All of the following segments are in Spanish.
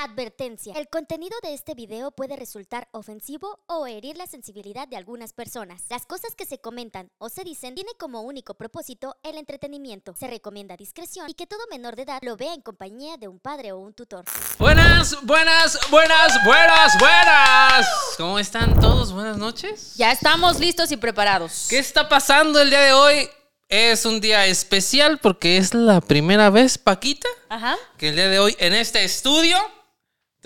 Advertencia. El contenido de este video puede resultar ofensivo o herir la sensibilidad de algunas personas. Las cosas que se comentan o se dicen tiene como único propósito el entretenimiento. Se recomienda discreción y que todo menor de edad lo vea en compañía de un padre o un tutor. Buenas, buenas, buenas, buenas, buenas. ¿Cómo están todos? Buenas noches. Ya estamos listos y preparados. ¿Qué está pasando el día de hoy? Es un día especial porque es la primera vez, Paquita, Ajá. que el día de hoy en este estudio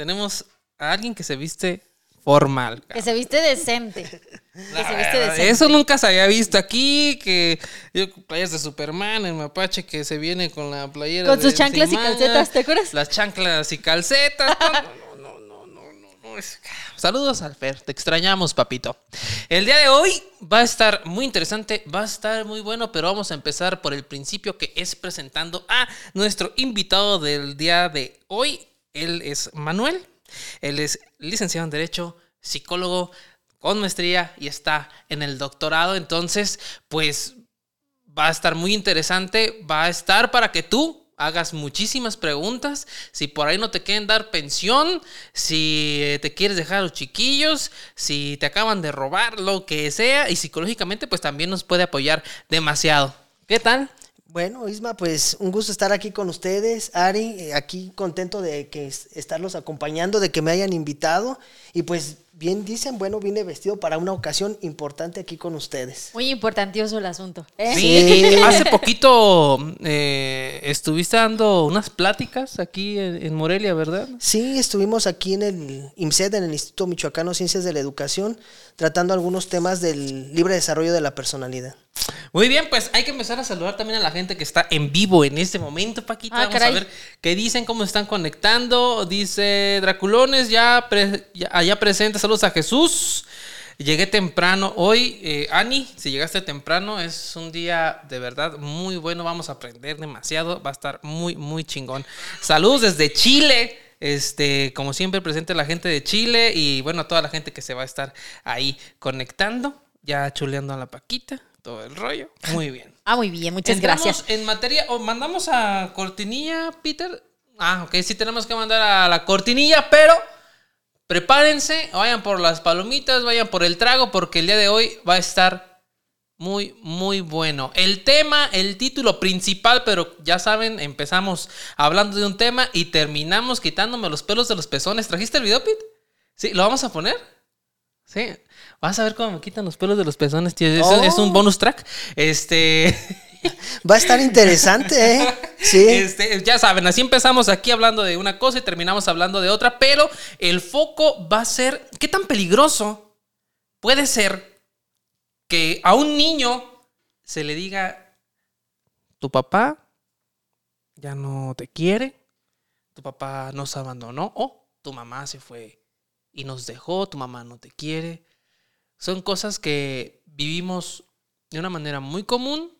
tenemos a alguien que se viste formal. Que se viste decente. Que se viste decente. Eso nunca se había visto aquí, que yo playas de Superman, el mapache que se viene con la playera Con de sus chanclas y calcetas, ¿te acuerdas? Las chanclas y calcetas. No, no, no, no, no, no, Saludos al Fer, te extrañamos, papito. El día de hoy va a estar muy interesante, va a estar muy bueno, pero vamos a empezar por el principio que es presentando a nuestro invitado del día de hoy. Él es Manuel, él es licenciado en Derecho, psicólogo con maestría y está en el doctorado. Entonces, pues va a estar muy interesante. Va a estar para que tú hagas muchísimas preguntas. Si por ahí no te quieren dar pensión, si eh, te quieres dejar a los chiquillos, si te acaban de robar, lo que sea. Y psicológicamente, pues también nos puede apoyar demasiado. ¿Qué tal? Bueno, Isma, pues un gusto estar aquí con ustedes. Ari, eh, aquí contento de que es- estarlos acompañando, de que me hayan invitado. Y pues bien dicen, bueno, vine vestido para una ocasión importante aquí con ustedes. Muy importantioso el asunto. ¿eh? Sí, hace poquito eh, estuviste dando unas pláticas aquí en, en Morelia, ¿verdad? Sí, estuvimos aquí en el IMSED, en el Instituto Michoacano de Ciencias de la Educación, tratando algunos temas del libre desarrollo de la personalidad. Muy bien, pues hay que empezar a saludar también a la gente que está en vivo en este momento, Paquita. Ah, Vamos caray. a ver qué dicen, cómo están conectando. Dice Draculones, ya, pre- ya- allá presente, saludos a Jesús. Llegué temprano hoy. Eh, Ani, si llegaste temprano, es un día de verdad muy bueno. Vamos a aprender demasiado. Va a estar muy, muy chingón. Saludos desde Chile. Este, como siempre, presente la gente de Chile y bueno, toda la gente que se va a estar ahí conectando, ya chuleando a la Paquita, todo el rollo. Muy bien. Ah, muy bien, muchas Entramos gracias. En materia, o mandamos a cortinilla, Peter. Ah, ok, sí tenemos que mandar a la cortinilla, pero prepárense, vayan por las palomitas, vayan por el trago, porque el día de hoy va a estar muy, muy bueno. El tema, el título principal, pero ya saben, empezamos hablando de un tema y terminamos quitándome los pelos de los pezones. ¿Trajiste el video, Pete? Sí, ¿lo vamos a poner? Sí. Vas a ver cómo me quitan los pelos de los pezones, tío. Es, Oh. es un bonus track. Este. Va a estar interesante, ¿eh? Sí. Este, ya saben, así empezamos aquí hablando de una cosa y terminamos hablando de otra, pero el foco va a ser qué tan peligroso puede ser que a un niño se le diga, tu papá ya no te quiere, tu papá nos abandonó o tu mamá se fue y nos dejó, tu mamá no te quiere. Son cosas que vivimos de una manera muy común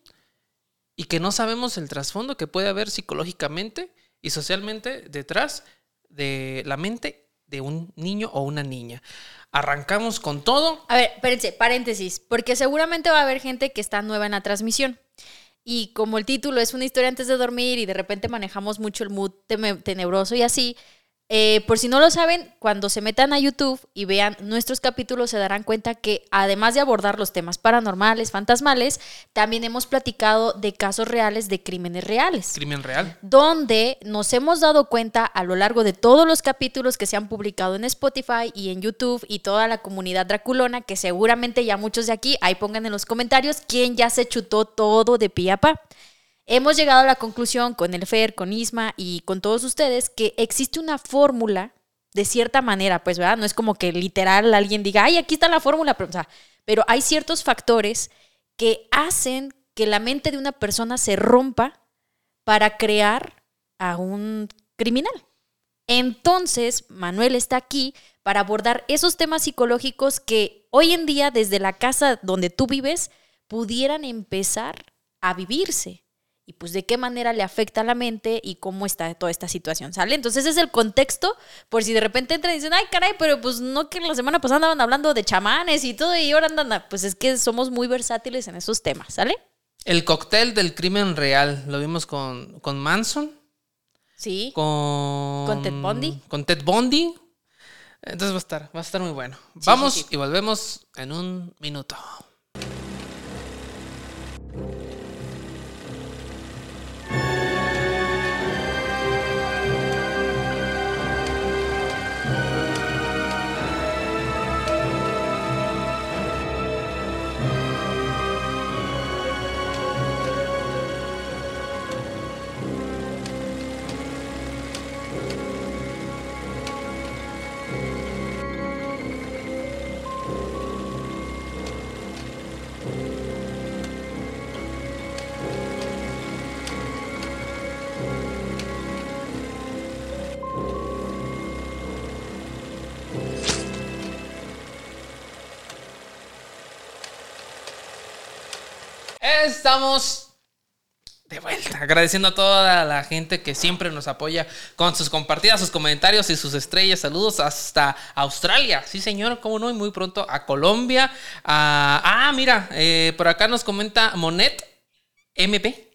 y que no sabemos el trasfondo que puede haber psicológicamente y socialmente detrás de la mente de un niño o una niña. Arrancamos con todo. A ver, espérense, paréntesis, porque seguramente va a haber gente que está nueva en la transmisión. Y como el título es una historia antes de dormir y de repente manejamos mucho el mood tenebroso y así, eh, por si no lo saben, cuando se metan a YouTube y vean nuestros capítulos se darán cuenta que además de abordar los temas paranormales, fantasmales, también hemos platicado de casos reales de crímenes reales Crimen real. donde nos hemos dado cuenta a lo largo de todos los capítulos que se han publicado en Spotify y en YouTube y toda la comunidad draculona, que seguramente ya muchos de aquí, ahí pongan en los comentarios quién ya se chutó todo de pie a pa. Hemos llegado a la conclusión con el Fer, con Isma y con todos ustedes que existe una fórmula de cierta manera, pues, ¿verdad? No es como que literal alguien diga, ay, aquí está la fórmula, pero, o sea, pero hay ciertos factores que hacen que la mente de una persona se rompa para crear a un criminal. Entonces, Manuel está aquí para abordar esos temas psicológicos que hoy en día, desde la casa donde tú vives, pudieran empezar a vivirse. Y pues de qué manera le afecta a la mente y cómo está toda esta situación, ¿sale? Entonces ese es el contexto, por si de repente entran y dicen, ay caray, pero pues no que la semana pasada andaban hablando de chamanes y todo, y ahora andan, pues es que somos muy versátiles en esos temas, ¿sale? El cóctel del crimen real. Lo vimos con, con Manson. Sí. con ¿Con Ted Bundy? Con Ted Bundy. Entonces va a estar, va a estar muy bueno. sí, Vamos sí. y volvemos en un minuto. Estamos de vuelta. Agradeciendo a toda la gente que siempre nos apoya con sus compartidas, sus comentarios y sus estrellas. Saludos hasta Australia. Sí, señor, cómo no. Y muy pronto a Colombia. a- ah, mira, eh, por acá nos comenta Monet MP.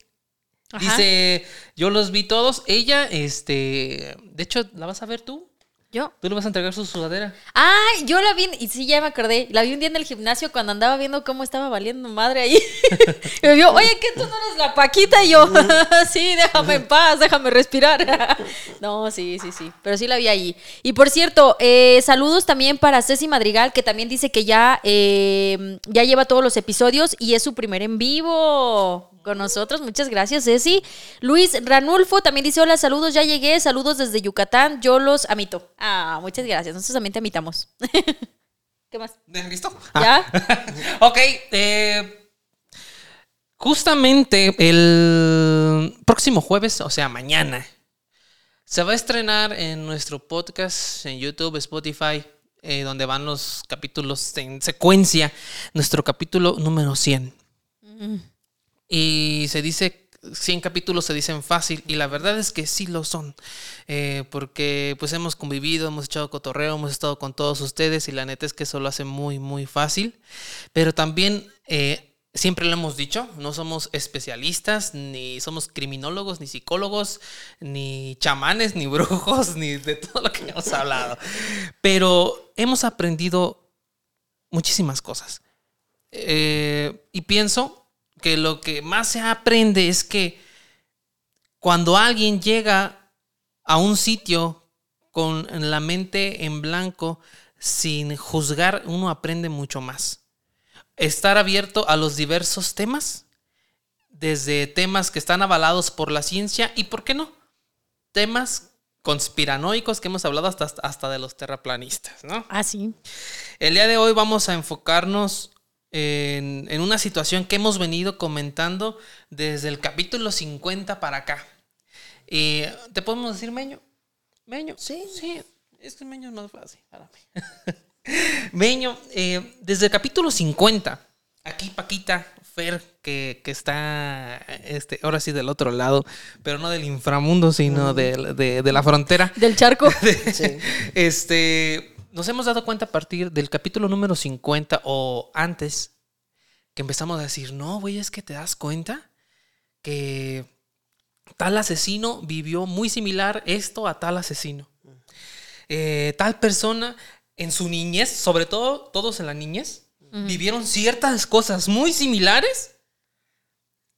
Ajá. Dice, yo los vi todos. Ella, este, de hecho, ¿la vas a ver tú? ¿Yo? Tú le vas a entregar su sudadera. Ay, yo la vi, y sí, ya me acordé. La vi un día en el gimnasio cuando andaba viendo cómo estaba valiendo madre ahí. y me vio, oye, ¿qué tú no eres la Paquita? Y yo, sí, déjame en paz, déjame respirar. no, sí, sí, sí. Pero sí la vi allí. Y por cierto, eh, saludos también para Ceci Madrigal, que también dice que ya, eh, ya lleva todos los episodios y es su primer en vivo con nosotros. Muchas gracias, Ceci. Luis Ranulfo también dice: Hola, saludos, ya llegué. Saludos desde Yucatán. Yo los amito. Ah, muchas gracias. Nosotros también te amitamos. ¿Qué más? ¿Listo? ¿Ya? ok, eh, justamente el próximo jueves, o sea, mañana, se va a estrenar en nuestro podcast en YouTube, Spotify, eh, donde van los capítulos en secuencia, nuestro capítulo número 100. Y se dice, 100 capítulos se dicen fácil, y la verdad es que sí lo son, eh, porque pues hemos convivido, hemos echado cotorreo, hemos estado con todos ustedes, y la neta es que eso lo hace muy, muy fácil, pero también... eh, Siempre lo hemos dicho, no somos especialistas, ni somos criminólogos, ni psicólogos, ni chamanes, ni brujos, ni de todo lo que hemos hablado. Pero hemos aprendido muchísimas cosas. Eh, y pienso que lo que más se aprende es que cuando alguien llega a un sitio con la mente en blanco, sin juzgar, uno aprende mucho más. Estar abierto a los diversos temas, desde temas que están avalados por la ciencia y, ¿por qué no? Temas conspiranoicos que hemos hablado hasta, hasta de los terraplanistas, ¿no? Ah, sí. El día de hoy vamos a enfocarnos en, en una situación que hemos venido comentando desde el capítulo 50 para acá. Y, ¿Te podemos decir Meño? Meño. Sí. Sí, es que Meño es más fácil para mí. Meño, eh, desde el capítulo 50, aquí Paquita, Fer, que, que está este, ahora sí del otro lado, pero no del inframundo, sino del- de, de la frontera. Del charco. Sí. Este, nos hemos dado cuenta a partir del capítulo número 50 o antes que empezamos a decir, no, güey, es que te das cuenta que tal asesino vivió muy similar esto a tal asesino. Eh, tal persona en su niñez, sobre todo todos en la niñez, vivieron ciertas cosas muy similares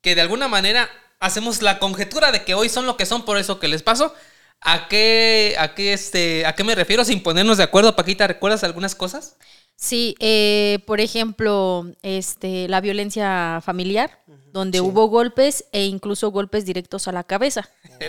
que de alguna manera hacemos la conjetura de que hoy son lo que son por eso que les pasó. ¿A qué, a qué, este, ¿A qué me refiero sin ponernos de acuerdo, Paquita? ¿Recuerdas algunas cosas? Sí, eh, por ejemplo, este, la violencia familiar, donde Sí. hubo golpes e incluso golpes directos a la cabeza.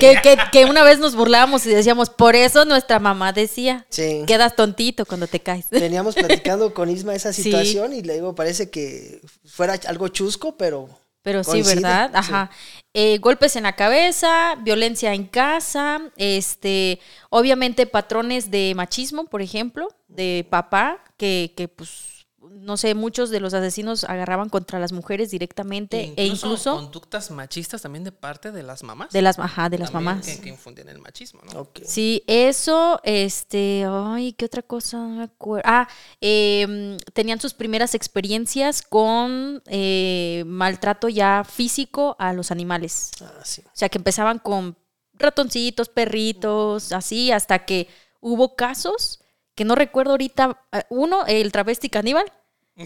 Que, que- que una vez nos burlábamos y decíamos, por eso nuestra mamá decía, Sí. quedas tontito cuando te caes. Veníamos platicando con Isma esa Sí. situación y le digo, parece que fuera algo chusco, pero. Pero sí. ¿verdad? Sí. Ajá. Eh, golpes en la cabeza, violencia en casa, este, obviamente patrones de machismo, por ejemplo, de papá, que, que pues, no sé, muchos de los asesinos agarraban contra las mujeres directamente e incluso conductas machistas también de parte de las mamás. de las, ajá, de las También mamás. Que, que infunden el machismo, ¿no? Sí, eso, este, ay, ¿qué otra cosa? No me acuerdo. Ah, em, tenían sus primeras experiencias con eh, maltrato ya físico a los animales. Ah, sí. O sea, que empezaban con ratoncitos, perritos, así, hasta que hubo casos que no recuerdo ahorita. eh, Uno, el travesti caníbal,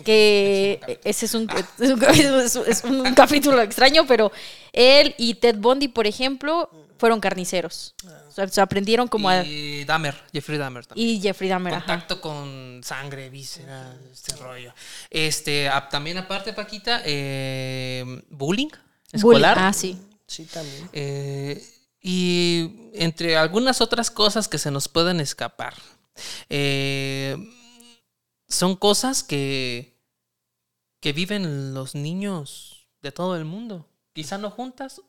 que ese es un, es un, es un- es un capítulo extraño, pero él y Ted Bundy, por ejemplo, fueron carniceros. O sea, se aprendieron como a... y Dahmer, Jeffrey Dahmer también. Y Jeffrey Dahmer, ajá. Contacto con sangre, vísceras, este rollo. Este, a- también aparte, Paquita, eh, bullying Bullying. escolar. Ah, sí. Sí, también. Eh, y entre algunas otras cosas que se nos pueden escapar. Eh, son cosas que, que viven los niños de todo el mundo. Quizá no juntas,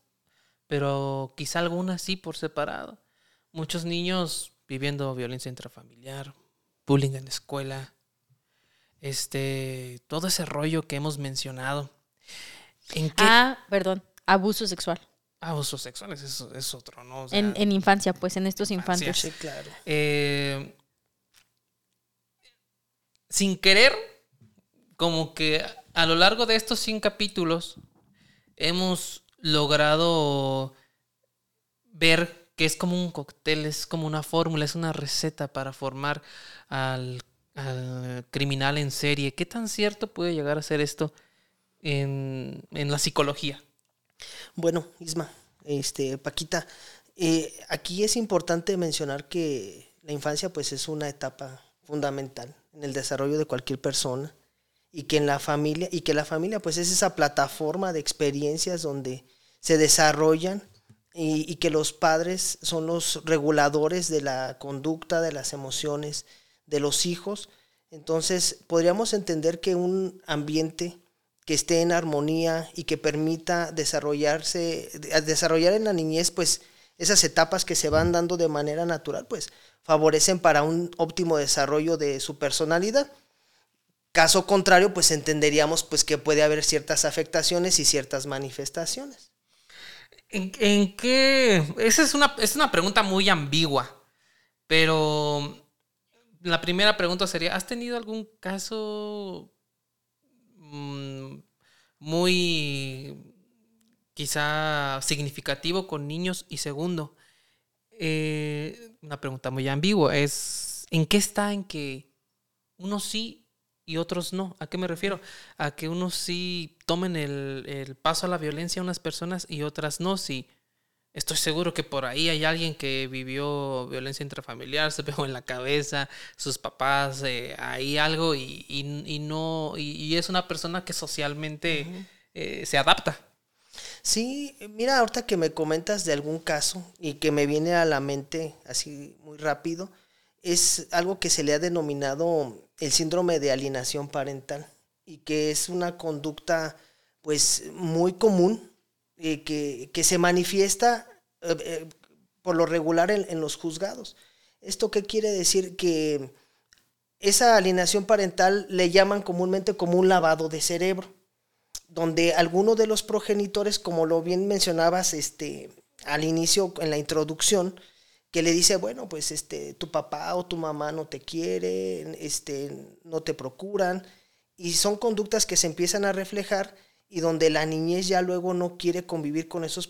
pero quizá algunas sí por separado. Muchos niños viviendo violencia intrafamiliar, bullying en la escuela, este, todo ese rollo que hemos mencionado. ¿En qué Ah, perdón, abuso sexual. abusos sexuales? Eso es otro, ¿no? O sea, En, en infancia, pues, en estos infantes. Sí, claro. eh, sin querer, como que a lo largo de estos 100 capítulos hemos logrado ver que es como un cóctel, es como una fórmula, es una receta para formar al, al criminal en serie. ¿Qué tan cierto puede llegar a ser esto en, en la psicología? Bueno, Isma, este, Paquita, eh, aquí es importante mencionar que la infancia pues es una etapa fundamental en el desarrollo de cualquier persona y que en la familia y que la familia pues es esa plataforma de experiencias donde se desarrollan y, que los padres son los reguladores de la conducta, de las emociones de los hijos. Entonces podríamos entender que un ambiente que esté en armonía y que permita desarrollarse, de- desarrollar en la niñez, pues esas etapas que se van dando de manera natural, pues favorecen para un óptimo desarrollo de su personalidad. Caso contrario, pues entenderíamos pues que puede haber ciertas afectaciones y ciertas manifestaciones. ¿En, en qué? Esa es una, es una pregunta muy ambigua, pero la primera pregunta sería, ¿has tenido algún caso mm, muy quizá significativo con niños? Y segundo, eh, una pregunta muy ambigua es, ¿en qué está en que unos sí y otros no? ¿A qué me refiero? A que unos sí tomen el, el paso a la violencia a unas personas y otras no. Si estoy seguro que por ahí hay alguien que vivió violencia intrafamiliar, se pegó en la cabeza, sus papás, eh, ahí algo y, y- y no, y, y es una persona que socialmente eh, se adapta. Sí, mira, ahorita que me comentas de algún caso y que me viene a la mente así muy rápido, es algo que se le ha denominado el síndrome de alienación parental y que es una conducta pues muy común eh, que, que se manifiesta eh, eh, por lo regular en, en los juzgados. ¿Esto qué quiere decir? Que esa alienación parental le llaman comúnmente como un lavado de cerebro donde alguno de los progenitores, como lo bien mencionabas este, al inicio en la introducción, que le dice, bueno, pues este, tu papá o tu mamá no te quieren, este, no te procuran, y son conductas que se empiezan a reflejar y donde la niñez ya luego no quiere convivir con esos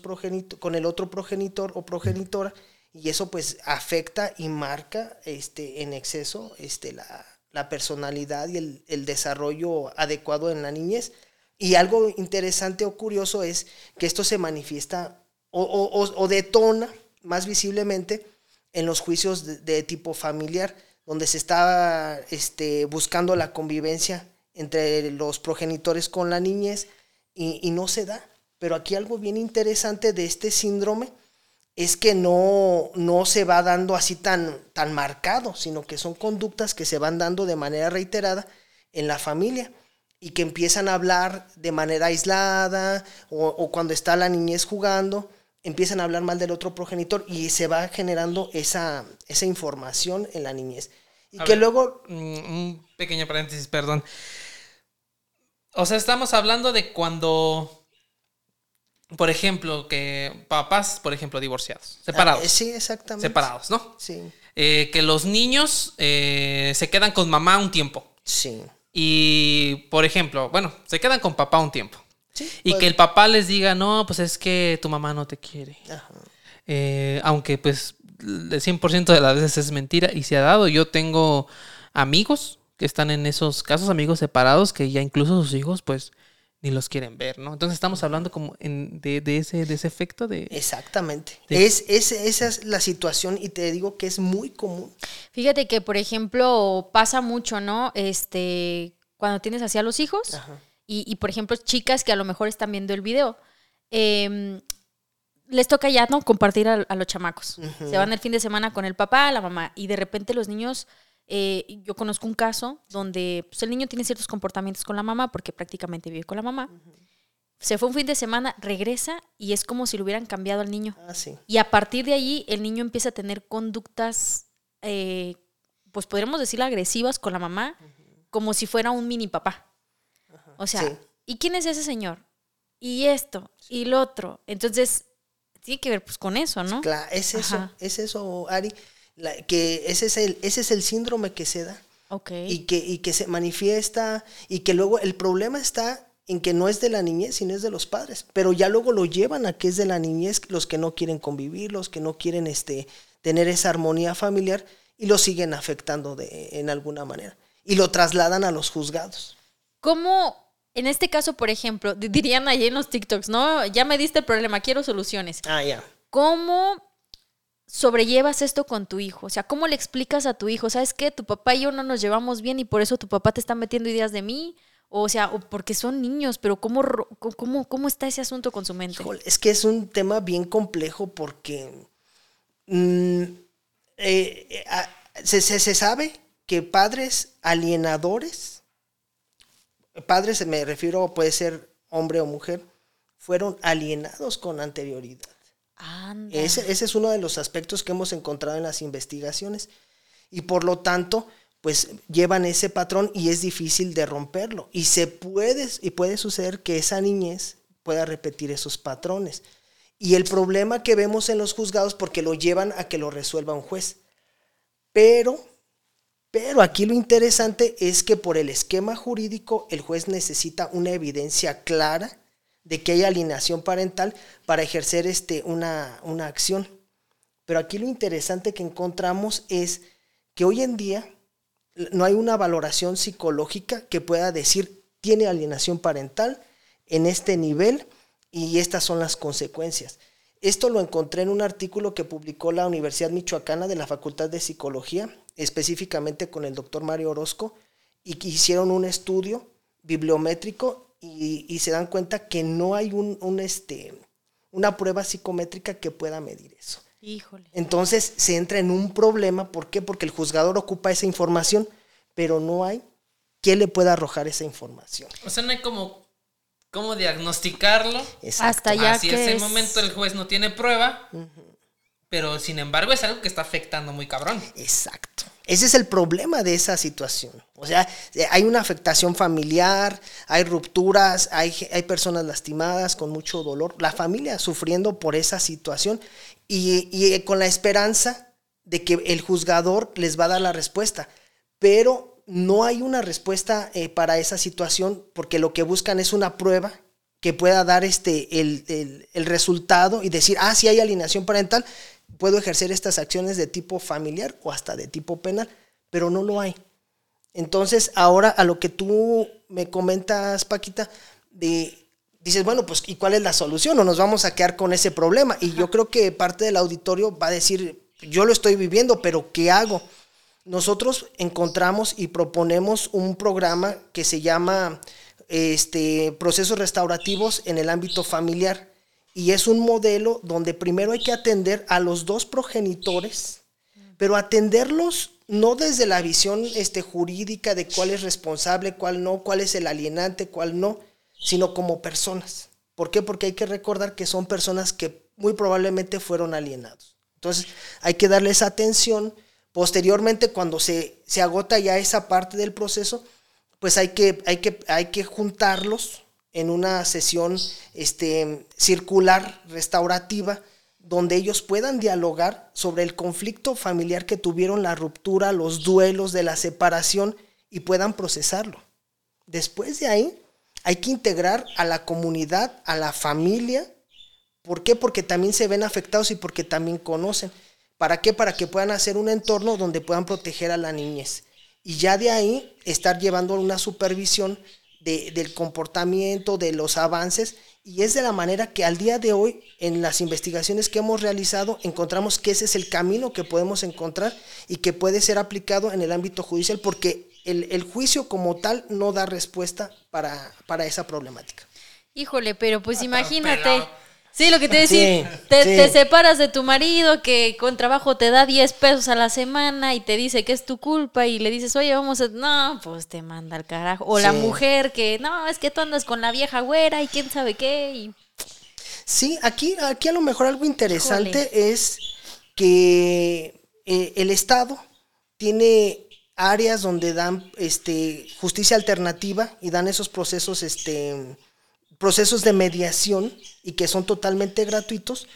con el otro progenitor o progenitora, y eso pues afecta y marca este, en exceso este, la, la personalidad y el, el desarrollo adecuado en la niñez. Y algo interesante o curioso es que esto se manifiesta o, o- o- detona más visiblemente en los juicios de, de tipo familiar, donde se está este, buscando la convivencia entre los progenitores con la niñez y, y no se da. Pero aquí algo bien interesante de este síndrome es que no, no se va dando así tan, tan marcado, sino que son conductas que se van dando de manera reiterada en la familia y que empiezan a hablar de manera aislada o, o cuando está la niñez jugando, empiezan a hablar mal del otro progenitor y se va generando esa, esa información en la niñez. Y A que ver. luego, Mm, Un pequeño paréntesis, perdón. O sea, estamos hablando de cuando, por ejemplo, que papás, por ejemplo, divorciados, separados, Ah, sí, exactamente. separados, ¿no? Sí, Eh, que los niños eh, se quedan con mamá un tiempo. sí. Y, por ejemplo, bueno, se quedan con papá un tiempo. sí Y pues, que el papá les diga, no, pues es que tu mamá no te quiere. ajá. eh, aunque pues el 100% de las veces es mentira y se ha dado. Yo tengo amigos que están en esos casos, amigos separados, que ya incluso sus hijos pues ni los quieren ver, ¿no? Entonces estamos hablando como en- de, de ese, de ese efecto de... Exactamente. Es, es- esa es la situación y te digo que es muy común. Fíjate que, por ejemplo, pasa mucho, ¿no? Este, cuando tienes así a los hijos y, y, por ejemplo, chicas que a lo mejor están viendo el video, em, les toca ya, ¿no? Compartir a, a los chamacos. Se van el fin de semana con el papá, la mamá, y de repente los niños, eh, yo conozco un caso donde pues, el niño tiene ciertos comportamientos con la mamá porque prácticamente vive con la mamá. Se fue un fin de semana, regresa y es como si le hubieran cambiado al niño. Ah, sí. Y a partir de allí, el niño empieza a tener conductas, eh, pues podríamos decir agresivas con la mamá, como si fuera un mini papá. O sea, Sí. ¿y quién es ese señor? Y esto, y lo otro. Entonces, tiene que ver pues con eso, ¿no? Claro, es eso, Ajá. es eso, Ari, la- que ese es el, ese es el síndrome que se da y que, y que se manifiesta y que luego el problema está en que no es de la niñez, sino es de los padres, pero ya luego lo llevan a que es de la niñez los que no quieren convivir, los que no quieren este, tener esa armonía familiar y lo siguen afectando de, en alguna manera y lo trasladan a los juzgados. ¿Cómo, en este caso, por ejemplo, di- dirían allí en los TikToks, ¿no? Ya me diste el problema, quiero soluciones. Ah, ya. ¿Cómo sobrellevas esto con tu hijo? O sea, ¿cómo le explicas a tu hijo? ¿Sabes qué? Tu papá y yo no nos llevamos bien y por eso tu papá te está metiendo ideas de mí. O sea, o porque son niños, pero ¿cómo, cómo, cómo está ese asunto con su mente? Es que es un tema bien complejo porque mm, eh, eh, se, se- se sabe que padres alienadores, padres me refiero, puede ser hombre o mujer, fueron alienados con anterioridad. Ese es uno de los aspectos que hemos encontrado en las investigaciones. Y por lo tanto, pues llevan ese patrón y es difícil de romperlo. Y se puede, y puede suceder que esa niñez pueda repetir esos patrones. Y el problema que vemos en los juzgados, porque lo llevan a que lo resuelva un juez. Pero, pero aquí lo interesante es que por el esquema jurídico, el juez necesita una evidencia clara de que hay alineación parental para ejercer este, una, una acción. Pero aquí lo interesante que encontramos es que hoy en día no hay una valoración psicológica que pueda decir tiene alienación parental en este nivel y estas son las consecuencias. Esto lo encontré en un artículo que publicó la Universidad Michoacana de la Facultad de Psicología, específicamente con el doctor Mario Orozco, y que hicieron un estudio bibliométrico y, y se dan cuenta que no hay un, un, este, una prueba psicométrica que pueda medir eso. Híjole. Entonces se entra en un problema, ¿por qué? Porque el juzgador ocupa esa información, pero no hay quien le pueda arrojar esa información. O sea, no hay como cómo diagnosticarlo. Exacto. Hasta ya Así que ese es- momento el juez no tiene prueba, pero sin embargo es algo que está afectando muy cabrón. Exacto. Ese es el problema de esa situación. O sea, eh, hay una afectación familiar, hay rupturas, hay, hay personas lastimadas con mucho dolor, la familia sufriendo por esa situación y, y, eh, con la esperanza de que el juzgador les va a dar la respuesta. Pero no hay una respuesta eh, para esa situación porque lo que buscan es una prueba que pueda dar este, el, el- el resultado y decir, ah, sí hay alineación parental, puedo ejercer estas acciones de tipo familiar o hasta de tipo penal, pero no lo hay. Entonces, ahora a lo que tú me comentas, Paquita, de, dices, bueno, pues, ¿y cuál es la solución? ¿O nos vamos a quedar con ese problema? Y yo creo que parte del auditorio va a decir, yo lo estoy viviendo, pero ¿qué hago? Nosotros encontramos y proponemos un programa que se llama este, Procesos Restaurativos en el ámbito familiar. Y es un modelo donde primero hay que atender a los dos progenitores, pero atenderlos no desde la visión este, jurídica de cuál es responsable, cuál no, cuál es el alienante, cuál no, sino como personas. ¿Por qué? Porque hay que recordar que son personas que muy probablemente fueron alienados. Entonces hay que darles atención. Posteriormente, cuando se, se agota ya esa parte del proceso, pues hay que, hay que, hay que juntarlos en una sesión este, circular restaurativa donde ellos puedan dialogar sobre el conflicto familiar que tuvieron, la ruptura, los duelos de la separación y puedan procesarlo. Después de ahí, hay que integrar a la comunidad, a la familia, ¿Por qué? Porque también se ven afectados y porque también conocen. ¿Para qué? Para que puedan hacer un entorno donde puedan proteger a la niñez. Y ya de ahí estar llevando una supervisión de, del comportamiento, de los avances. Y es de la manera que al día de hoy, en las investigaciones que hemos realizado, encontramos que ese es el camino que podemos encontrar y que puede ser aplicado en el ámbito judicial, porque el, el juicio como tal no da respuesta para, para esa problemática. Híjole, pero pues imagínate. Sí, lo que te decía, Sí, te, sí. te separas de tu marido que con trabajo te da 10 pesos a la semana y te dice que es tu culpa y le dices, oye, vamos a... No, pues te manda al carajo. O la mujer que, no, es que tú andas con la vieja güera y quién sabe qué. Y... Sí, aquí, aquí a lo mejor algo interesante es que eh, el Estado tiene áreas donde dan este, justicia alternativa y dan esos procesos, este, procesos de mediación y que son totalmente gratuitos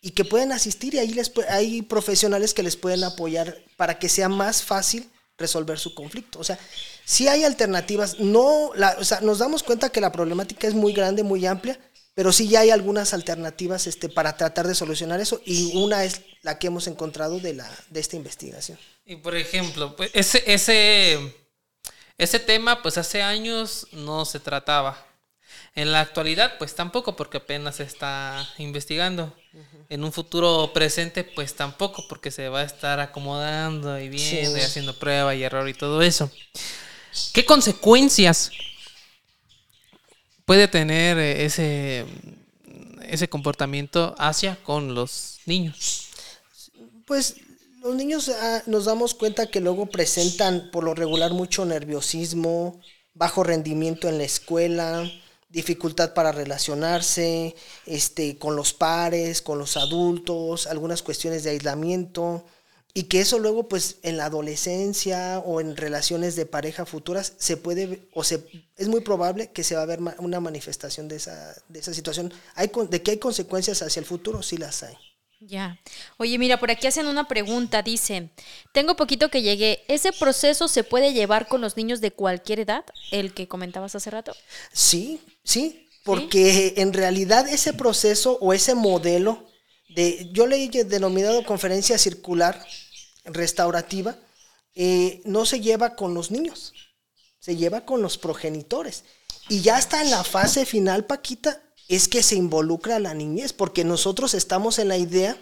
y que pueden asistir y ahí les, hay profesionales que les pueden apoyar para que sea más fácil resolver su conflicto. O sea, sí hay alternativas, no, la, o sea, nos damos cuenta que la problemática es muy grande, muy amplia, pero sí ya hay algunas alternativas este, para tratar de solucionar eso y una es la que hemos encontrado de, la, de esta investigación. Y por ejemplo, pues ese, ese, ese tema, pues hace años no se trataba. En la actualidad, pues tampoco, porque apenas se está investigando. En un futuro presente, pues tampoco, porque se va a estar acomodando y viendo Sí. y haciendo prueba y error y todo eso. ¿Qué consecuencias puede tener eh, ese, ese comportamiento hacia con los niños? Pues los niños ah, nos damos cuenta que luego presentan por lo regular mucho nerviosismo, bajo rendimiento en la escuela, dificultad para relacionarse, este, con los pares, con los adultos, algunas cuestiones de aislamiento y que eso luego pues en la adolescencia o en relaciones de pareja futuras se puede o se es muy probable que se va a ver una manifestación de esa de esa situación. Hay con- de que hay consecuencias hacia el futuro, sí las hay. Ya. Oye, mira, por aquí hacen una pregunta. Dice, tengo poquito que llegué. ¿Ese proceso se puede llevar con los niños de cualquier edad? El que comentabas hace rato. Sí, sí, porque en realidad ese proceso o ese modelo de, yo le he denominado conferencia circular restaurativa, eh, no se lleva con los niños, se lleva con los progenitores. Y ya está en la fase final, Paquita, es que se involucra a la niñez, porque nosotros estamos en la idea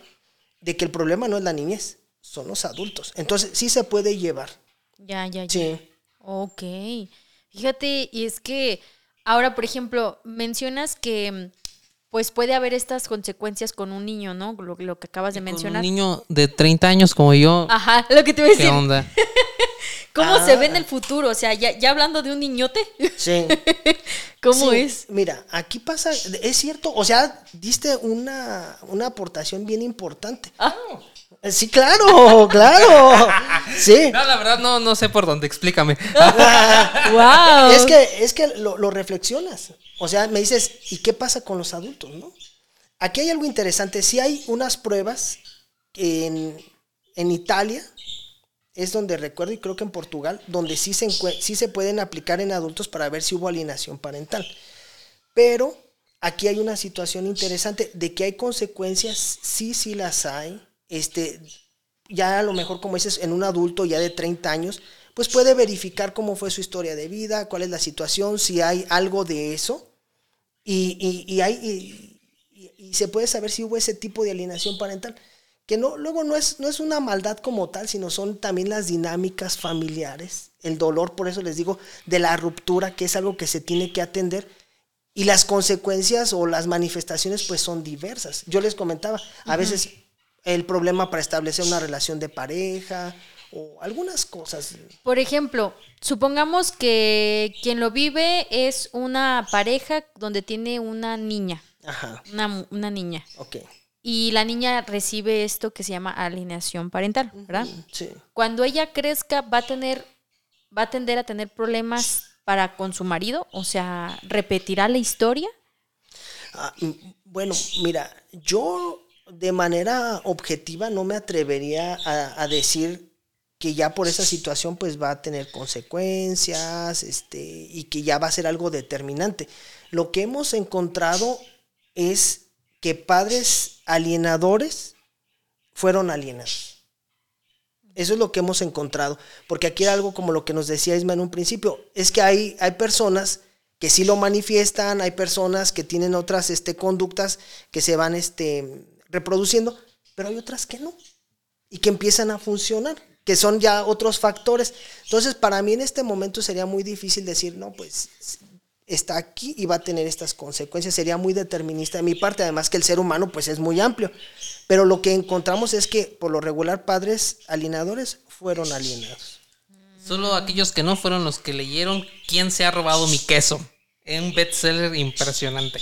de que el problema no es la niñez, son los adultos. Entonces sí se puede llevar. Ya, ya, ya. Sí. Ok. Fíjate, y es que ahora, por ejemplo, mencionas que pues puede haber estas consecuencias con un niño, ¿no? Lo, lo que acabas de Con mencionar. Un niño de 30 años como yo, Ajá, lo que te voy a ¿qué decir. onda? ¿Cómo se Ah. ve en el futuro? O sea, ya, ya hablando de un niñote, Sí. ¿cómo Sí, es? Mira, aquí pasa, es cierto, o sea, diste una, una aportación bien importante. Ah. Eh, Sí, claro, claro. Sí. No, la verdad no, no sé por dónde, explícame. ¡Wow! Es que, es que lo, lo reflexionas. O sea, me dices, ¿y qué pasa con los adultos, no? Aquí hay algo interesante. Sí hay unas pruebas en, en Italia, es donde recuerdo, y creo que en Portugal, donde sí se, sí se pueden aplicar en adultos para ver si hubo alienación parental. Pero aquí hay una situación interesante de que hay consecuencias, sí, sí las hay. Este, ya a lo mejor, como dices, en un adulto ya de 30 años, pues puede verificar cómo fue su historia de vida, cuál es la situación, si hay algo de eso. Y, y- y hay, y- se puede saber si hubo ese tipo de alienación parental. Que no, luego no es, no es una maldad como tal, sino son también las dinámicas familiares, el dolor, por eso les digo, de la ruptura, que es algo que se tiene que atender. Y las consecuencias o las manifestaciones pues son diversas. Yo les comentaba, a veces el problema para establecer una relación de pareja o algunas cosas. Por ejemplo, supongamos que quien lo vive es una pareja donde tiene una niña, Ajá, una, una niña, ok. y la niña recibe esto que se llama alineación parental, ¿verdad? Sí. Cuando ella crezca va a tener, va a tender a tener problemas para con su marido, o sea, repetirá la historia. Ah, mm, bueno, mira, yo de manera objetiva no me atrevería a, decir que ya por esa situación pues va a tener consecuencias este, y que ya va a ser algo determinante. Lo que hemos encontrado es que padres alienadores fueron alienados. Eso es lo que hemos encontrado. Porque aquí era algo como lo que nos decía Isma en un principio. Es que hay, hay personas que sí lo manifiestan, hay personas que tienen otras este, conductas que se van este, reproduciendo, pero hay otras que no. Y que empiezan a funcionar, que son ya otros factores. Entonces, para mí en este momento sería muy difícil decir, no, pues está aquí y va a tener estas consecuencias. Sería muy determinista de mi parte, además que el ser humano pues es muy amplio. Pero lo que encontramos es que por lo regular padres alienadores fueron alienados. Solo aquellos que no fueron los que leyeron ¿Quién se ha robado mi queso? Un bestseller impresionante.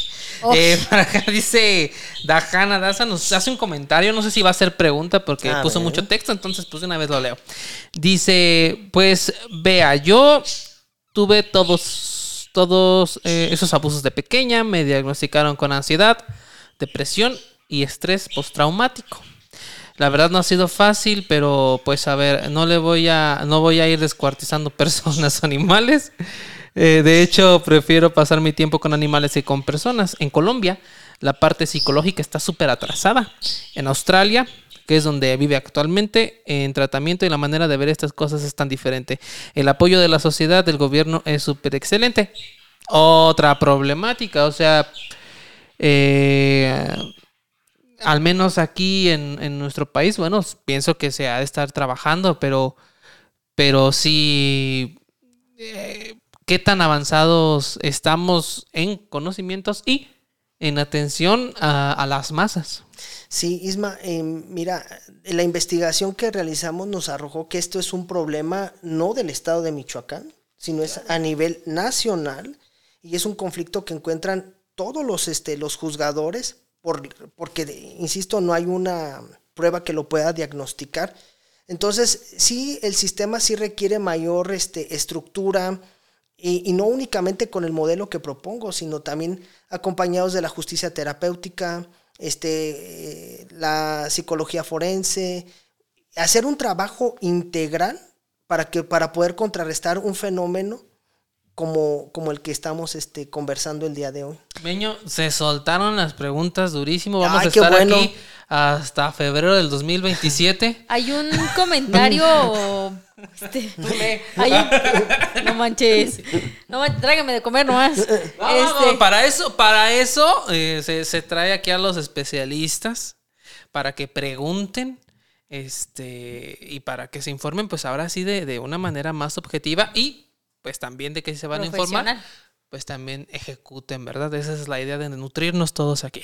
Eh, para acá dice Dajana Daza, nos hace un comentario, no sé si va a ser pregunta porque A puso ver. mucho texto, entonces pues una vez lo leo. Dice, pues vea, yo tuve todos, todos eh, esos abusos de pequeña, me diagnosticaron con ansiedad, depresión y estrés postraumático. La verdad no ha sido fácil, pero pues a ver, no le voy a, no voy a ir descuartizando personas o animales. Eh, de hecho, prefiero pasar mi tiempo con animales que con personas. En Colombia, la parte psicológica está súper atrasada. En Australia, que es donde vive actualmente, en tratamiento y la manera de ver estas cosas es tan diferente. El apoyo de la sociedad, del gobierno, es súper excelente. Otra problemática, o sea, eh, al menos aquí en, en nuestro país, bueno, pienso que se ha de estar trabajando, pero, pero sí, eh, qué tan avanzados estamos en conocimientos y en atención a, a las masas. Sí, Isma, eh, mira, la investigación que realizamos nos arrojó que esto es un problema no del estado de Michoacán, sino es a nivel nacional y es un conflicto que encuentran todos los, este, los juzgadores, por, porque, insisto, no hay una prueba que lo pueda diagnosticar. Entonces, sí, el sistema sí requiere mayor este, estructura y, y no únicamente con el modelo que propongo, sino también acompañados de la justicia terapéutica, este, eh, la psicología forense, hacer un trabajo integral para, que, para poder contrarrestar un fenómeno como, como el que estamos este, conversando el día de hoy. Meño, se soltaron las preguntas durísimo. Vamos Ay, a estar bueno. aquí hasta febrero del 2027. Hay un comentario. este, no manches. No manches, tráigame de comer nomás. No, Este, para eso, para eso eh, se, se trae aquí a los especialistas para que pregunten este y para que se informen, pues ahora sí de, de una manera más objetiva y pues también de que se van a informar, pues también ejecuten, ¿verdad? Esa es la idea de nutrirnos todos aquí.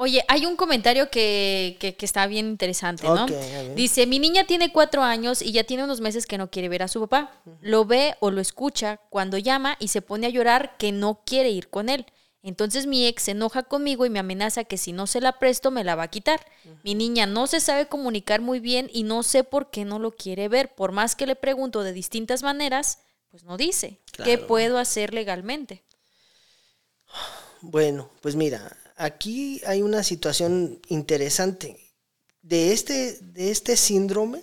Oye, hay un comentario que, que- que está bien interesante, ¿no? Ok, a ver. Dice, mi niña tiene cuatro años y ya tiene unos meses que no quiere ver a su papá. Lo ve o lo escucha cuando llama y se pone a llorar que no quiere ir con él. Entonces mi ex se enoja conmigo y me amenaza que si no se la presto me la va a quitar. Mi niña no se sabe comunicar muy bien y no sé por qué no lo quiere ver. Por más que le pregunto de distintas maneras, pues no dice. ¿Qué puedo hacer legalmente? Bueno, pues mira, aquí hay una situación interesante. De este, de este síndrome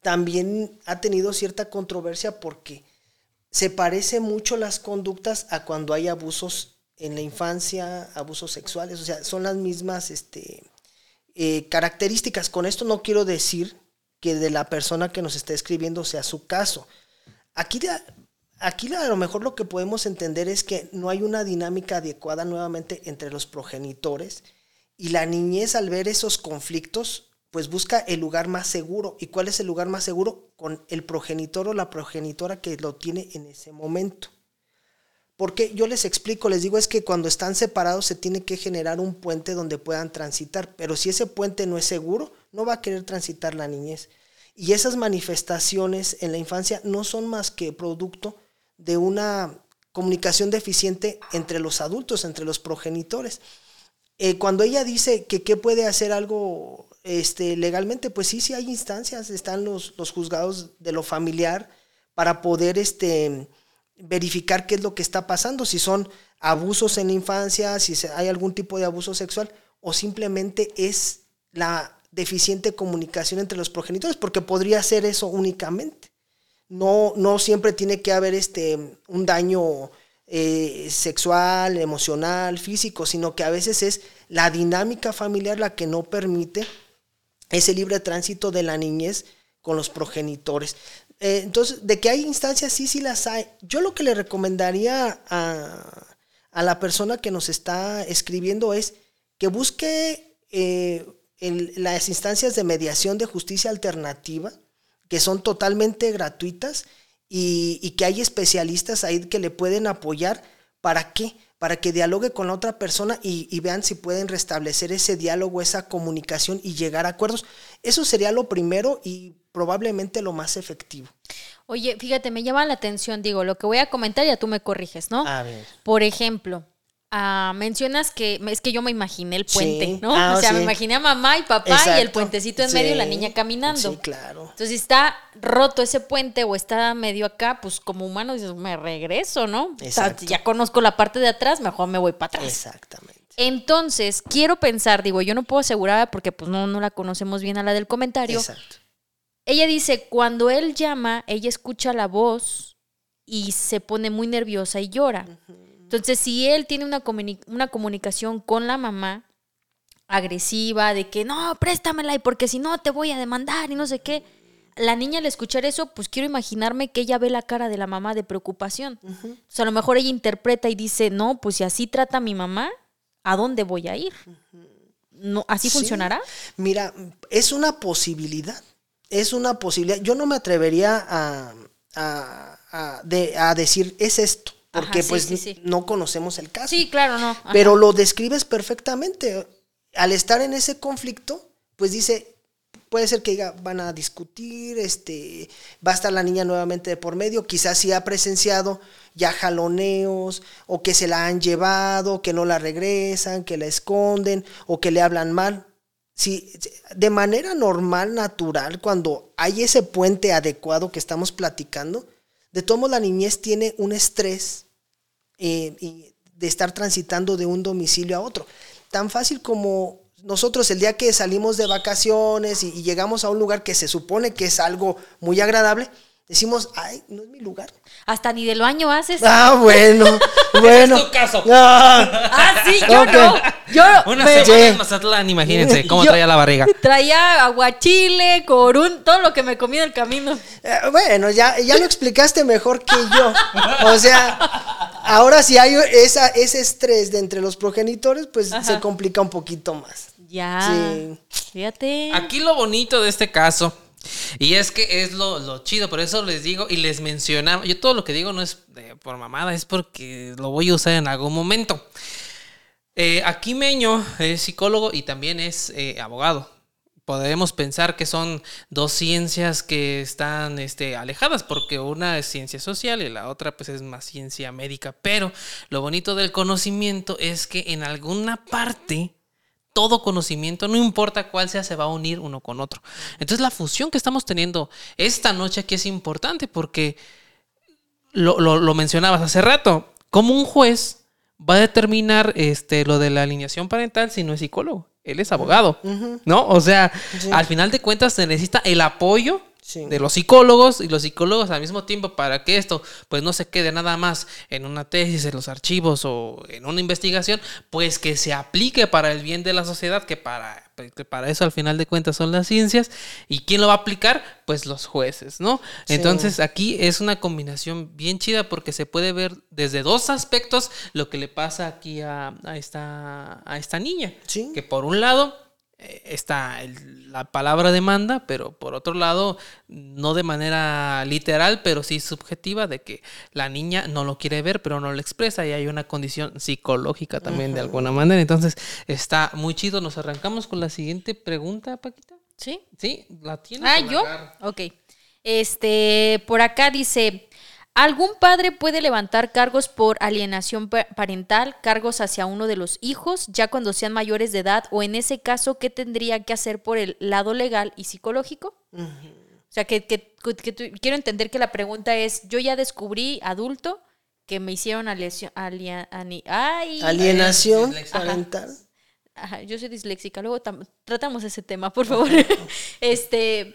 también ha tenido cierta controversia porque se parece mucho las conductas a cuando hay abusos en la infancia, abusos sexuales, o sea, son las mismas este, eh, características. Con esto no quiero decir que de la persona que nos está escribiendo sea su caso. Aquí, aquí a lo mejor lo que podemos entender es que no hay una dinámica adecuada nuevamente entre los progenitores y la niñez al ver esos conflictos pues busca el lugar más seguro. ¿Y cuál es el lugar más seguro? Con el progenitor o la progenitora que lo tiene en ese momento. Porque yo les explico, les digo, es que cuando están separados se tiene que generar un puente donde puedan transitar, pero si ese puente no es seguro, no va a querer transitar la niñez. Y esas manifestaciones en la infancia no son más que producto de una comunicación deficiente entre los adultos, entre los progenitores. Eh, cuando ella dice que qué puede hacer algo este, legalmente, pues sí, sí hay instancias, están los, los juzgados de lo familiar para poder este, verificar qué es lo que está pasando, si son abusos en la infancia, si hay algún tipo de abuso sexual o simplemente es la deficiente comunicación entre los progenitores, porque podría ser eso únicamente. No, no siempre tiene que haber este, un daño eh, sexual, emocional, físico, sino que a veces es la dinámica familiar la que no permite ese libre tránsito de la niñez con los progenitores. Eh, entonces, de que hay instancias, sí, sí las hay. Yo lo que le recomendaría a, a la persona que nos está escribiendo es que busque eh, en las instancias de mediación de justicia alternativa, que son totalmente gratuitas y, y que hay especialistas ahí que le pueden apoyar. ¿Para qué? Para que dialogue con la otra persona y, y vean si pueden restablecer ese diálogo, esa comunicación y llegar a acuerdos. Eso sería lo primero y probablemente lo más efectivo. Oye, fíjate, me llama la atención, digo, lo que voy a comentar ya tú me corriges, ¿no? A ver. Por ejemplo, ah, mencionas que es que yo me imaginé el puente, Sí. ¿no? Ah, o sea, me imaginé a mamá y papá y el puentecito en Sí. medio y la niña caminando. Sí, claro. Entonces, si está roto ese puente o está medio acá, pues como humano dices, me regreso, ¿no? O sea, Exacto. ya conozco la parte de atrás, mejor me voy para atrás. Exactamente. Entonces, quiero pensar, digo, yo no puedo asegurar porque pues no, no la conocemos bien a la del comentario. Exacto. Ella dice, cuando él llama, ella escucha la voz y se pone muy nerviosa y llora. Entonces, si él tiene una, comuni- una comunicación con la mamá agresiva de que no, préstamela y porque si no te voy a demandar y no sé qué, la niña al escuchar eso, pues quiero imaginarme que ella ve la cara de la mamá de preocupación. O sea, a lo mejor ella interpreta y dice, no, pues si así trata mi mamá, ¿a dónde voy a ir? No, ¿Así Sí. funcionará? Mira, es una posibilidad. Es una posibilidad. Yo no me atrevería a, a- a- de- a decir es esto, porque Ajá, sí, pues sí, sí. no conocemos el caso. Sí, claro, no. Ajá. Pero lo describes perfectamente. Al estar en ese conflicto, pues dice, puede ser que diga, van a discutir, este, va a estar la niña nuevamente de por medio, quizás sí ha presenciado ya jaloneos, o que se la han llevado, que no la regresan, que la esconden, o que le hablan mal. Sí, de manera normal, natural, cuando hay ese puente adecuado que estamos platicando, de todos modos la niñez tiene un estrés eh, de estar transitando de un domicilio a otro. Tan fácil como nosotros el día que salimos de vacaciones y llegamos a un lugar que se supone que es algo muy agradable, decimos, ay, no es mi lugar. Hasta ni del baño haces. Ah, bueno, bueno. es tu caso. Ah, Ah, sí, yo no. Yo Una me- semana en. Mazatlán, imagínense cómo Yo- traía la barriga. traía aguachile, corún, todo lo que me comí en el camino. eh, bueno, ya, ya lo explicaste mejor que yo. O sea, ahora si hay esa, ese estrés de entre los progenitores, pues se complica un poquito más. Ya. Sí. Fíjate. Aquí lo bonito de este caso, y es que es lo, lo chido, por eso les digo y les mencionaba, yo todo lo que digo no es por mamada, es porque lo voy a usar en algún momento. Eh, aquí Meño es psicólogo y también es eh, abogado. Podemos pensar que son dos ciencias que están este, alejadas, porque una es ciencia social y la otra pues es más ciencia médica. Pero lo bonito del conocimiento es que en alguna parte todo conocimiento, no importa cuál sea, se va a unir uno con otro. Entonces la fusión que estamos teniendo esta noche aquí es importante porque lo, lo- lo mencionabas hace rato, como un juez va a determinar este, lo de la alineación parental si no es psicólogo, él es abogado, ¿no? O sea, Sí. al final de cuentas se necesita el apoyo Sí. de los psicólogos y los psicólogos al mismo tiempo para que esto pues no se quede nada más en una tesis, en los archivos o en una investigación, pues que se aplique para el bien de la sociedad, que para, que para eso al final de cuentas son las ciencias. ¿Y quién lo va a aplicar? Pues los jueces, ¿no? Sí. Entonces aquí es una combinación bien chida porque se puede ver desde dos aspectos lo que le pasa aquí a, a esta, a esta niña. Sí. Que por un lado está la palabra demanda, pero por otro lado, no de manera literal, pero sí subjetiva, de que la niña no lo quiere ver, pero no lo expresa, y hay una condición psicológica también de alguna manera. Entonces, está muy chido. Nos arrancamos con la siguiente pregunta, Paquita. ¿Sí? Sí, la tienes. Ah, yo. Ok. Este, por acá dice, ¿algún padre puede levantar cargos por alienación pa- parental, cargos hacia uno de los hijos, ya cuando sean mayores de edad? O en ese caso, ¿qué tendría que hacer por el lado legal y psicológico? O sea, que, que- quiero entender que la pregunta es, yo ya descubrí adulto que me hicieron alesio- alia- ani- ay, Alienación parental. Ajá, yo soy disléxica, luego tam- tratamos ese tema, por favor. este,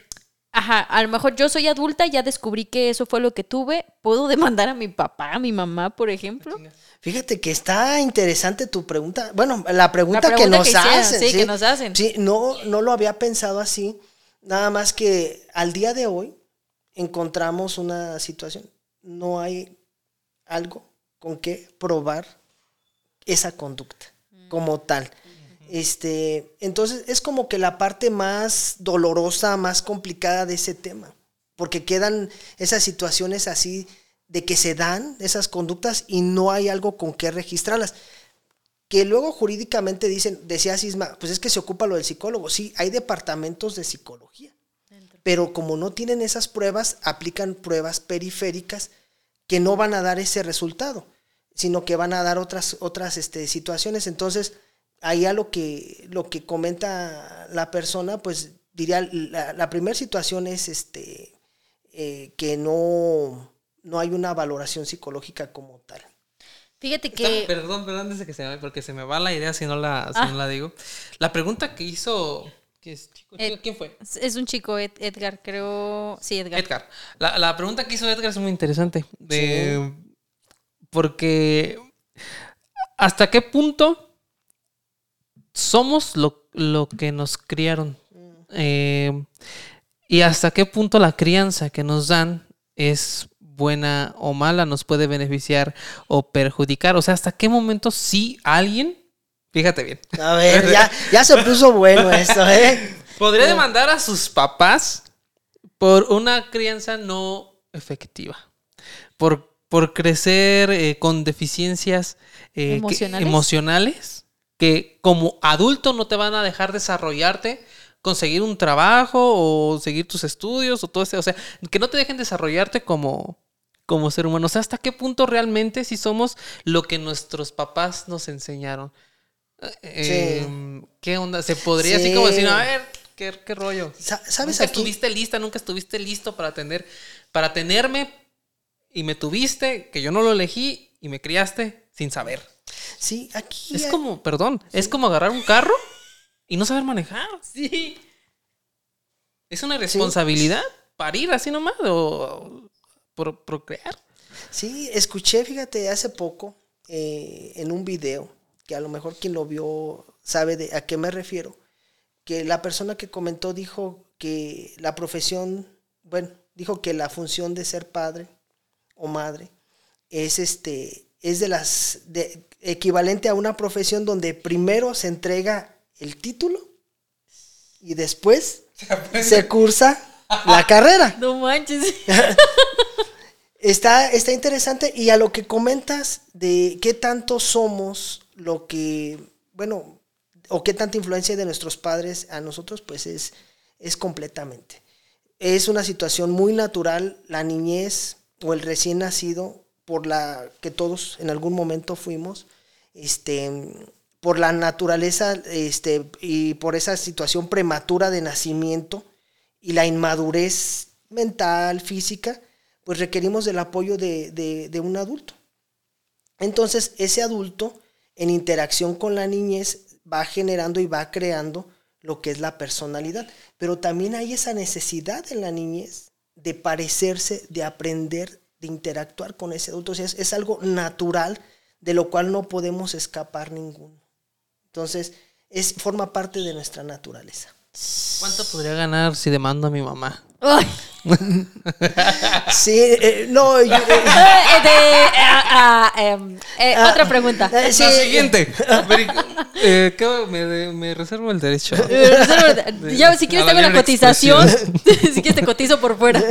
ajá, a lo mejor yo soy adulta, ya descubrí que eso fue lo que tuve, ¿puedo demandar a mi papá, a mi mamá, por ejemplo? Fíjate que está interesante tu pregunta. Bueno, la pregunta, pregunta que nos que hicieron, hacen. sí, que nos hacen. Sí, no, no lo había pensado así. Nada más que al día de hoy encontramos una situación. No hay algo con que probar esa conducta como tal. Este, entonces es como que la parte más dolorosa, más complicada de ese tema, porque quedan esas situaciones así de que se dan esas conductas y no hay algo con que registrarlas. Que luego jurídicamente dicen, decía Sisma, pues es que se ocupa lo del psicólogo. Sí, hay departamentos de psicología, pero como no tienen esas pruebas, aplican pruebas periféricas que no van a dar ese resultado, sino que van a dar otras, otras este, situaciones. Entonces, ahí a lo que, lo que comenta la persona, pues diría, la, la primera situación es este, eh, que no, no hay una valoración psicológica como tal. Fíjate Está- que... perdón, perdón, antes de que se me, porque se me va la idea si no la, si Ah. no la digo. La pregunta que hizo. ¿qué es, chico? Ed- ¿Quién fue? Es un chico, Ed- Edgar, creo... Sí, Edgar. Edgar. La, la pregunta que hizo Edgar es muy interesante. De, Porque ¿hasta qué punto somos lo, lo que nos criaron? Eh, y hasta qué punto la crianza que nos dan es buena o mala, nos puede beneficiar o perjudicar. O sea, hasta qué momento sí alguien, fíjate bien, A ver, ya, ya se puso bueno esto, ¿eh? podría demandar a sus papás por una crianza no efectiva, por, por crecer eh, con deficiencias eh, que- ¿Emocionales? Que como adulto no te van a dejar desarrollarte, conseguir un trabajo o seguir tus estudios o todo ese, o sea, que no te dejen desarrollarte como como ser humano. O sea, hasta qué punto realmente si somos lo que nuestros papás nos enseñaron. Eh, ¿Qué onda? Se podría así como Sí. decir, a ver, ¿qué, qué rollo? Sa- ¿Sabes Nunca aquí? estuviste lista, nunca estuviste listo para tener, para tenerme y me tuviste, que yo no lo elegí y me criaste sin saber. Sí, aquí. Es hay- como, perdón, es como agarrar un carro y no saber manejar. Sí. Es una responsabilidad parir así nomás o pro- procrear. Sí, escuché, fíjate, hace poco eh, en un video, que a lo mejor quien lo vio sabe de a qué me refiero, que la persona que comentó dijo que la profesión, bueno, dijo que la función de ser padre o madre es este es de las de, equivalente a una profesión donde primero se entrega el título y después se cursa la carrera. No manches. Está, está interesante y a lo que comentas de qué tanto somos lo que, bueno, o qué tanta influencia de nuestros padres a nosotros, pues es, es completamente. Es una situación muy natural, la niñez o el recién nacido, por la que todos en algún momento fuimos, este, por la naturaleza este, y por esa situación prematura de nacimiento y la inmadurez mental, física, pues requerimos del apoyo de, de- un adulto. Entonces, ese adulto, en interacción con la niñez, va generando y va creando lo que es la personalidad. Pero también hay esa necesidad en la niñez de parecerse, de aprender, de interactuar con ese adulto. Es, es algo natural de lo cual no podemos escapar ninguno. Entonces, es, forma parte de nuestra naturaleza. ¿Cuánto podría ganar si demando a mi mamá? Ay. Sí, eh, no, yo- eh, Eh, de- ah, ah, em, eh, Ah, otra pregunta. eh, sí, La siguiente. Eh, me, me reservo el derecho. Eh, Ya, si quieres tengo la cotización. si quieres te cotizo por fuera.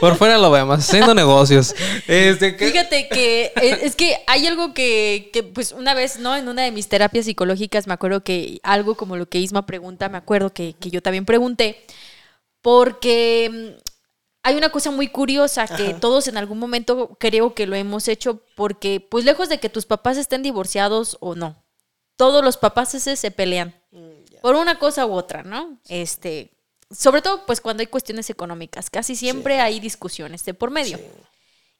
Por fuera lo vemos, haciendo negocios. Este, ¿qué? Fíjate que eh, es que hay algo que, que, pues una vez, ¿no? En una de mis terapias psicológicas me acuerdo que algo como lo que Isma pregunta, me acuerdo que, que yo también pregunté, porque mm, hay una cosa muy curiosa que Ajá. todos en algún momento creo que lo hemos hecho porque, pues lejos de que tus papás estén divorciados o no, todos los papás ese se pelean por una cosa u otra, ¿no? Este, sobre todo pues cuando hay cuestiones económicas, casi siempre hay discusiones de por medio.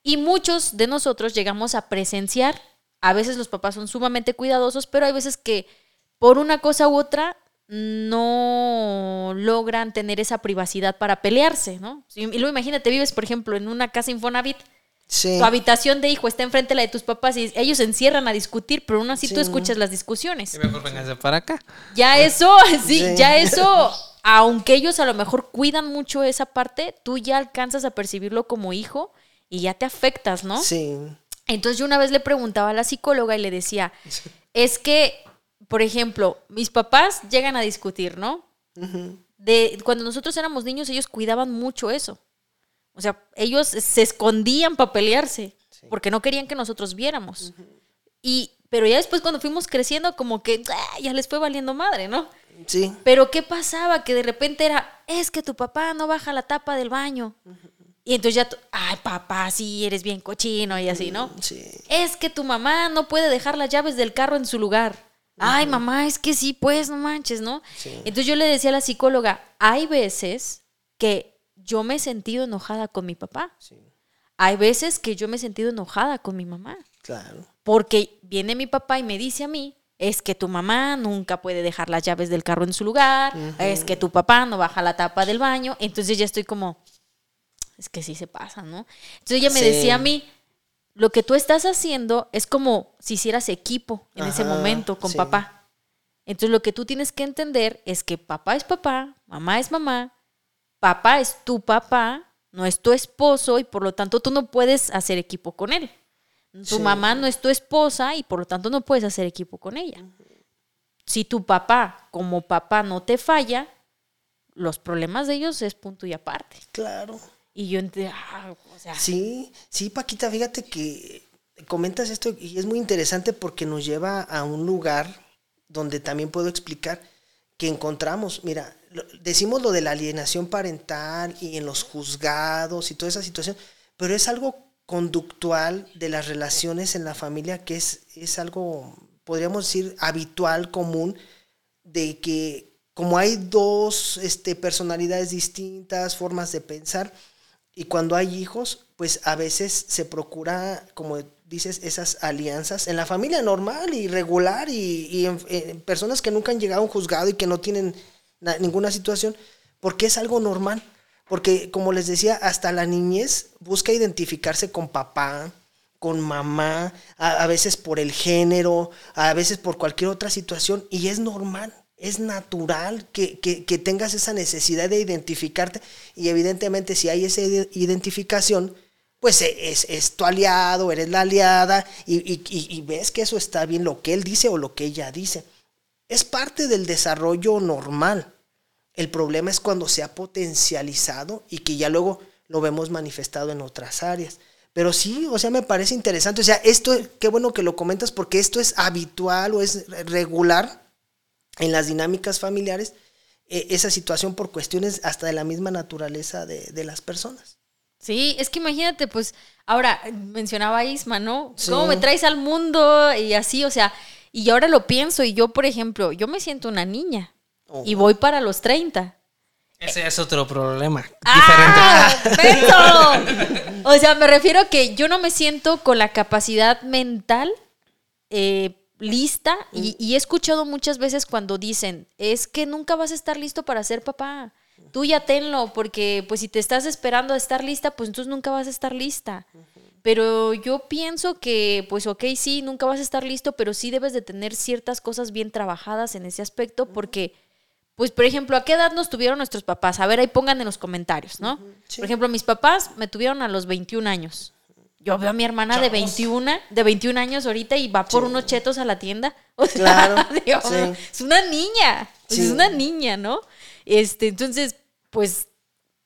Y muchos de nosotros llegamos a presenciar, a veces los papás son sumamente cuidadosos, pero hay veces que por una cosa u otra no logran tener esa privacidad para pelearse, ¿no? Y luego imagínate, vives, por ejemplo, en una casa Infonavit, Sí. tu habitación de hijo está enfrente de la de tus papás y ellos se encierran a discutir, pero aún así tú escuchas las discusiones. Y mejor vénganse para acá. Ya eso, sí, Sí. ya eso, aunque ellos a lo mejor cuidan mucho esa parte, tú ya alcanzas a percibirlo como hijo y ya te afectas, ¿no? Sí. Entonces yo una vez le preguntaba a la psicóloga y le decía, es que, por ejemplo, mis papás llegan a discutir, ¿no? De cuando nosotros éramos niños, ellos cuidaban mucho eso. O sea, ellos se escondían para pelearse porque no querían que nosotros viéramos. Y pero ya después cuando fuimos creciendo como que ¡ah! ya les fue valiendo madre, ¿no? Sí. Pero ¿qué pasaba? Que de repente era, es que tu papá no baja la tapa del baño. Y entonces ya, ay papá, sí, eres bien cochino y así, ¿no? Sí. Es que tu mamá no puede dejar las llaves del carro en su lugar. Ay, mamá, es que sí, pues, no manches, ¿no? Sí. Entonces yo le decía a la psicóloga, hay veces que yo me he sentido enojada con mi papá. Sí. Hay veces que yo me he sentido enojada con mi mamá. Claro. Porque viene mi papá y me dice a mí, es que tu mamá nunca puede dejar las llaves del carro en su lugar, es que tu papá no baja la tapa del baño. Entonces ya estoy como, es que sí se pasa, ¿no? Entonces ella me Sí. decía a mí, lo que tú estás haciendo es como si hicieras equipo en ese momento con sí. papá. Entonces lo que tú tienes que entender es que papá es papá, mamá es mamá, papá es tu papá, no es tu esposo y por lo tanto tú no puedes hacer equipo con él. Tu Sí. mamá no es tu esposa y por lo tanto no puedes hacer equipo con ella. Si tu papá como papá no te falla, los problemas de ellos es punto y aparte. Claro. Y yo entré, ah, o sea, Sí, sí, Paquita, fíjate que comentas esto y es muy interesante porque nos lleva a un lugar donde también puedo explicar que encontramos, mira, decimos lo de la alienación parental y en los juzgados y toda esa situación, pero es algo conductual de las relaciones en la familia que es, es algo, podríamos decir, habitual, común, de que como hay dos este, personalidades distintas, formas de pensar, y cuando hay hijos, pues a veces se procura, como dices, esas alianzas en la familia normal y regular y, en, personas que nunca han llegado a un juzgado y que no tienen na- ninguna situación, porque es algo normal. Porque, como les decía, hasta la niñez busca identificarse con papá, con mamá, a veces por el género, a veces por cualquier otra situación, y es normal, es natural que, que- tengas esa necesidad de identificarte, y evidentemente si hay esa ide- identificación, pues e- es, es tu aliado, eres la aliada, y- y- y ves que eso está bien, lo que él dice o lo que ella dice. Es parte del desarrollo normal. El problema es cuando se ha potencializado y que ya luego lo vemos manifestado en otras áreas. Pero sí, o sea, me parece interesante. O sea, esto, qué bueno que lo comentas porque esto es habitual o es regular en las dinámicas familiares, eh, esa situación por cuestiones hasta de la misma naturaleza de, de las personas. Sí, es que imagínate, pues, ahora mencionaba a Isma, ¿no? Sí. ¿Cómo me traes al mundo? Y así, o sea, y ahora lo pienso, y yo, por ejemplo, yo me siento una niña y Oh. voy para los 30. Ese es otro problema. ¡Ah! ¡Beso! O sea, me refiero a que yo no me siento con la capacidad mental eh, lista y, y he escuchado muchas veces cuando dicen, es que nunca vas a estar listo para ser papá. Tú ya tenlo, porque pues si te estás esperando a estar lista, pues entonces nunca vas a estar lista. Pero yo pienso que, pues ok, sí, nunca vas a estar listo, pero sí debes de tener ciertas cosas bien trabajadas en ese aspecto, porque, pues, por ejemplo, ¿a qué edad nos tuvieron nuestros papás? A ver, ahí pongan en los comentarios, ¿no? sí. Por ejemplo, mis papás me tuvieron a los 21 años. Yo veo a mi hermana de 21, de 21 años ahorita y va por unos chetos a la tienda. O sea, Claro, digo, sí. es una niña, Sí. es una niña, ¿no? Este, entonces, pues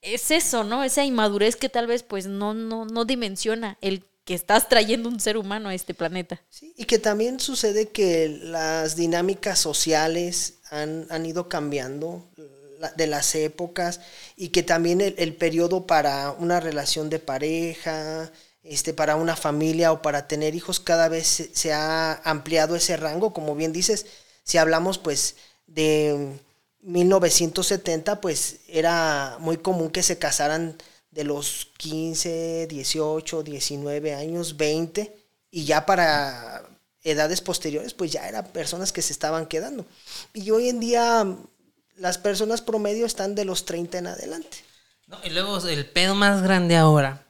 es eso, ¿no? Esa inmadurez que tal vez pues no, no, no dimensiona el que estás trayendo un ser humano a este planeta. Sí, y que también sucede que las dinámicas sociales han, han ido cambiando de las épocas y que también el, el periodo para una relación de pareja, este, para una familia o para tener hijos cada vez se, ha ampliado ese rango, como bien dices, si hablamos pues de 1970 pues era muy común que se casaran de los 15, 18, 19 años, 20 y ya para edades posteriores, pues ya eran personas que se estaban quedando. Y hoy en día las personas promedio están de los 30 en adelante. Y luego el pedo más grande ahora.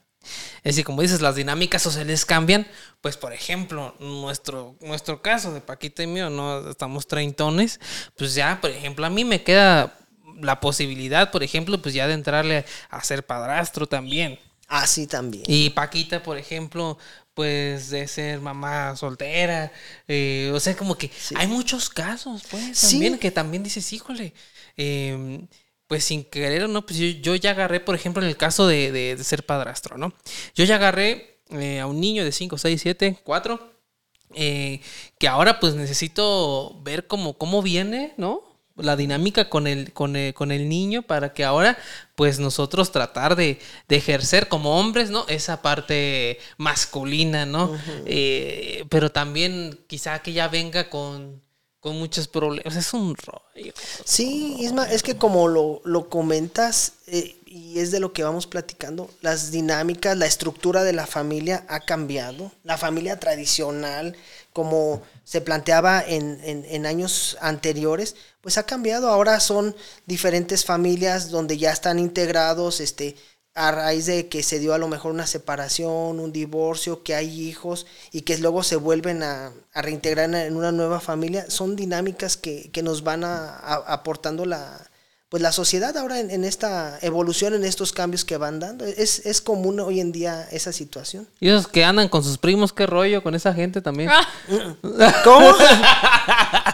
Es decir, como dices, las dinámicas sociales cambian. Pues, por ejemplo, nuestro, nuestro caso de Paquita y mío, no estamos treintones. Pues ya, por ejemplo, a mí me queda la posibilidad, por ejemplo, pues ya de entrarle a ser padrastro también. Ah, sí, también. Y Paquita, por ejemplo, pues de ser mamá soltera. eh, o sea, como que hay muchos casos, pues, Sí. también, que también dices, híjole, eh, pues sin querer o no, pues yo, yo ya agarré, por ejemplo, en el caso de, de- de ser padrastro, ¿no? Yo ya agarré eh, a un niño de 5, 6, 7, 4, eh, que ahora pues necesito ver cómo, cómo viene, ¿no? La dinámica con el, con, el, con el niño para que ahora pues nosotros tratar de, de ejercer como hombres, ¿no? Esa parte masculina, ¿no? Eh, pero también quizá que ya venga con, con muchos problemas. Es un rollo. Sí, Isma, es que como lo, lo comentas, eh, y es de lo que vamos platicando, las dinámicas, la estructura de la familia ha cambiado. La familia tradicional, como se planteaba en, en- en años anteriores, pues ha cambiado. Ahora son diferentes familias donde ya están integrados, este, a raíz de que se dio a lo mejor una separación, un divorcio, que hay hijos y que luego se vuelven a, a reintegrar en- una nueva familia, son dinámicas que, que nos van a, a- aportando la, pues la sociedad ahora en, en esta evolución, en estos cambios que van dando. Es, es común hoy en día esa situación. Y esos que andan con sus primos, qué rollo con esa gente también. Ah, ¿Cómo?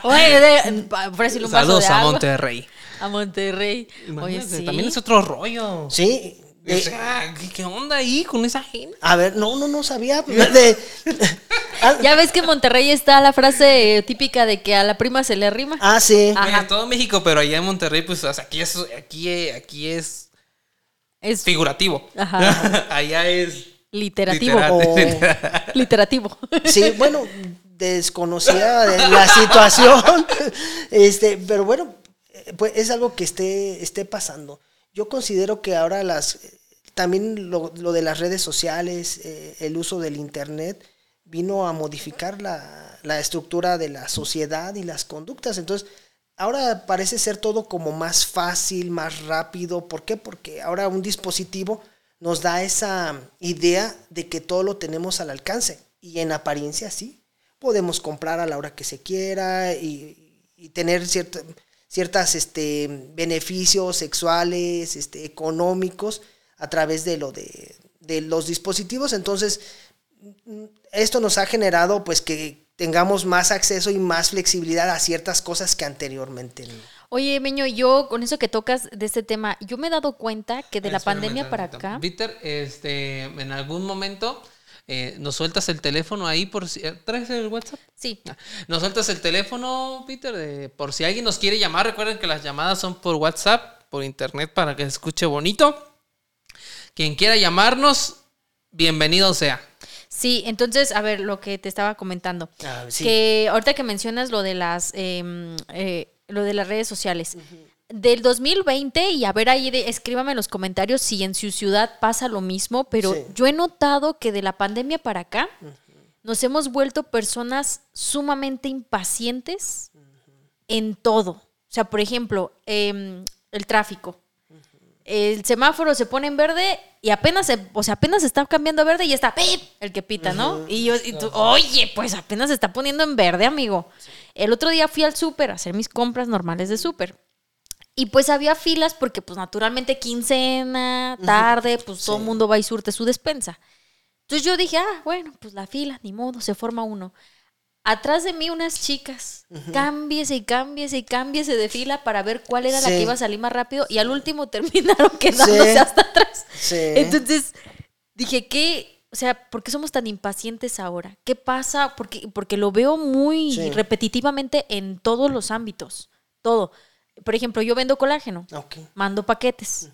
Oye, de, un vaso Saludos de a agua. Monterrey. A Monterrey. Oye, sí. También es otro rollo. Sí. O de- sea, ¿qué, qué onda ahí con esa gente? a ver, no, no, no sabía. de- ah, Ya ves que en Monterrey está la frase típica de que a la prima se le rima. ah, sí. Ah. Ajá. En todo México, pero allá en Monterrey, pues o sea, aquí es, aquí, aquí es Es figurativo. Ajá. allá es literativo. literal. O- Literativo. Sí, bueno, desconocía de la situación, este, pero bueno, eh, pues es algo que esté, esté pasando. Yo considero que ahora las, también lo, lo de las redes sociales, eh, el uso del internet, vino a modificar la, la estructura de la sociedad y las conductas. Entonces, ahora parece ser todo como más fácil, más rápido. ¿Por qué? Porque ahora un dispositivo nos da esa idea de que todo lo tenemos al alcance. Y en apariencia sí. Podemos comprar a la hora que se quiera y, y tener cierta, ciertas este, beneficios sexuales, este, económicos a través de lo de, de los dispositivos. Entonces, esto nos ha generado pues que tengamos más acceso y más flexibilidad a ciertas cosas que anteriormente no. Oye, Meño, yo con eso que tocas de este tema, yo me he dado cuenta que de la pandemia para acá. Víctor, este, en algún momento eh, nos sueltas el teléfono ahí por si. eh, ¿Traes el WhatsApp? Sí. Ah, Nos sueltas el teléfono, Peter, de- por si alguien nos quiere llamar. Recuerden que las llamadas son por WhatsApp, por internet, para que se escuche bonito. Quien quiera llamarnos, bienvenido sea. Sí, entonces, a ver, lo que te estaba comentando. Ah, sí. Que ahorita que mencionas lo de las em, eh, lo de las redes sociales. Del 2020, y a ver ahí, de, escríbame en los comentarios si en su ciudad pasa lo mismo, pero Sí. yo he notado que de la pandemia para acá nos hemos vuelto personas sumamente impacientes en todo. O sea, por ejemplo, em, el tráfico. El semáforo se pone en verde y apenas se, o sea, apenas está cambiando a verde y está ¡pip! el que pita, ¿no? Y yo, y tú, oye, pues apenas se está poniendo en verde, amigo. El otro día fui al súper a hacer mis compras normales de súper. Y pues había filas porque pues naturalmente quincena, tarde, pues todo el mundo va y surte su despensa. Entonces yo dije, ah, bueno, pues la fila, ni modo, se forma uno. Atrás de mí unas chicas, cámbiese y cámbiese y cámbiese de fila para ver cuál era la Sí. que iba a salir más rápido y al último terminaron quedándose Sí. hasta atrás. Sí. Entonces dije, ¿qué? O sea, ¿por qué somos tan impacientes ahora? ¿Qué pasa? Porque, porque lo veo muy Sí. repetitivamente en todos los ámbitos. Todo. Por ejemplo, yo vendo colágeno, mando paquetes.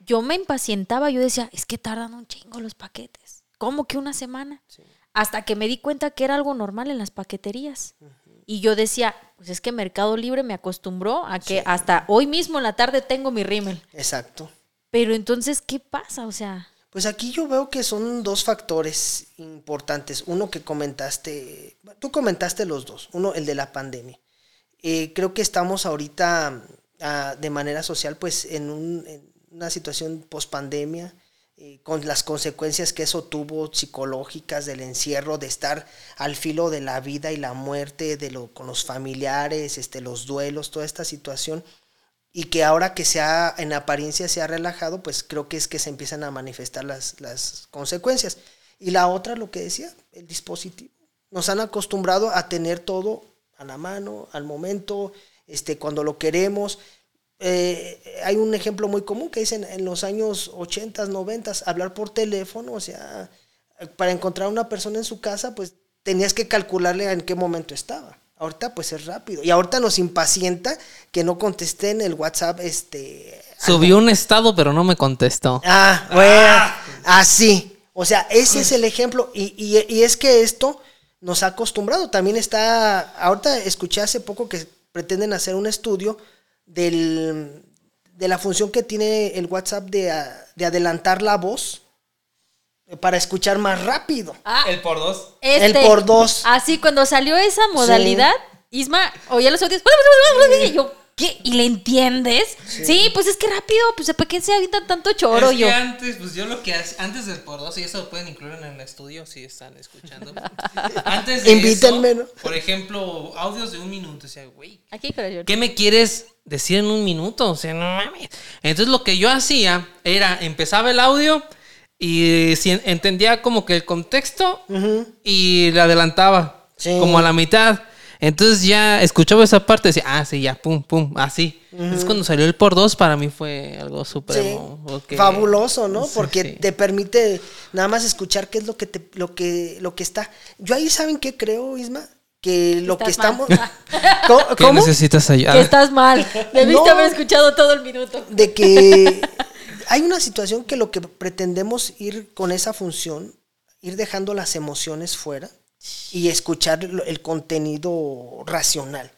Yo me impacientaba, yo decía, es que tardan un chingo los paquetes. ¿Cómo que una semana? Hasta que me di cuenta que era algo normal en las paqueterías. Y yo decía, pues es que Mercado Libre me acostumbró a que hasta hoy mismo en la tarde tengo mi rímel. Exacto. Pero entonces, ¿qué pasa? O sea, Pues aquí yo veo que son dos factores importantes. Uno que comentaste, tú comentaste los dos. Uno, el de la pandemia. Eh, creo que estamos ahorita ah, de manera social, pues en, un, en una situación post pandemia, eh, con las consecuencias que eso tuvo psicológicas del encierro, de estar al filo de la vida y la muerte, de lo, con los familiares, este, los duelos, toda esta situación y que ahora que sea en apariencia se ha relajado, pues creo que es que se empiezan a manifestar las, las consecuencias. Y la otra, lo que decía, el dispositivo. Nos han acostumbrado a tener todo a la mano, al momento, este, cuando lo queremos. Eh, hay un ejemplo muy común que dicen en los años 80, 90, hablar por teléfono, o sea, para encontrar a una persona en su casa, pues tenías que calcularle en qué momento estaba. Ahorita pues es rápido. Y ahorita nos impacienta que no contesté en el WhatsApp este... Subió un estado, pero no me contestó. Ah, bueno, así. O sea, ese es el ejemplo. Y, y, y es que esto nos ha acostumbrado. También está, ahorita escuché hace poco que pretenden hacer un estudio del, de la función que tiene el WhatsApp de, de adelantar la voz para escuchar más rápido. Ah, El por dos. este, El por dos. Así, cuando salió esa modalidad, Isma oía los audios. Y yo, ¿qué? ¿Y le entiendes? Sí, pues es que rápido, pues ¿para qué se avientan tanto choro es yo? que antes, pues yo lo que hace, antes del por dos, y eso lo pueden incluir en el estudio si están escuchando. antes de Invítenme, eso, ¿no? por ejemplo, audios de un minuto, o sea, güey. ¿qué me quieres decir en un minuto? O sea, no mames. Entonces lo que yo hacía era, empezaba el audio y entendía como que el contexto y le adelantaba Sí. como a la mitad. Entonces ya escuchaba esa parte y decía, ah, sí, ya, pum, pum, así. Entonces cuando salió el por dos, para mí fue algo Sí, supremo. fabuloso, ¿no? Sí, Porque sí. te permite nada más escuchar qué es lo que te, lo que, lo que está. Yo ahí saben qué creo, Isma, que lo que estamos. mal. ¿Cómo? ¿Qué necesitas allá? Que estás mal. Debiste No. haber escuchado todo el minuto. De que hay una situación que lo que pretendemos ir con esa función, ir dejando las emociones fuera y escuchar el contenido racional.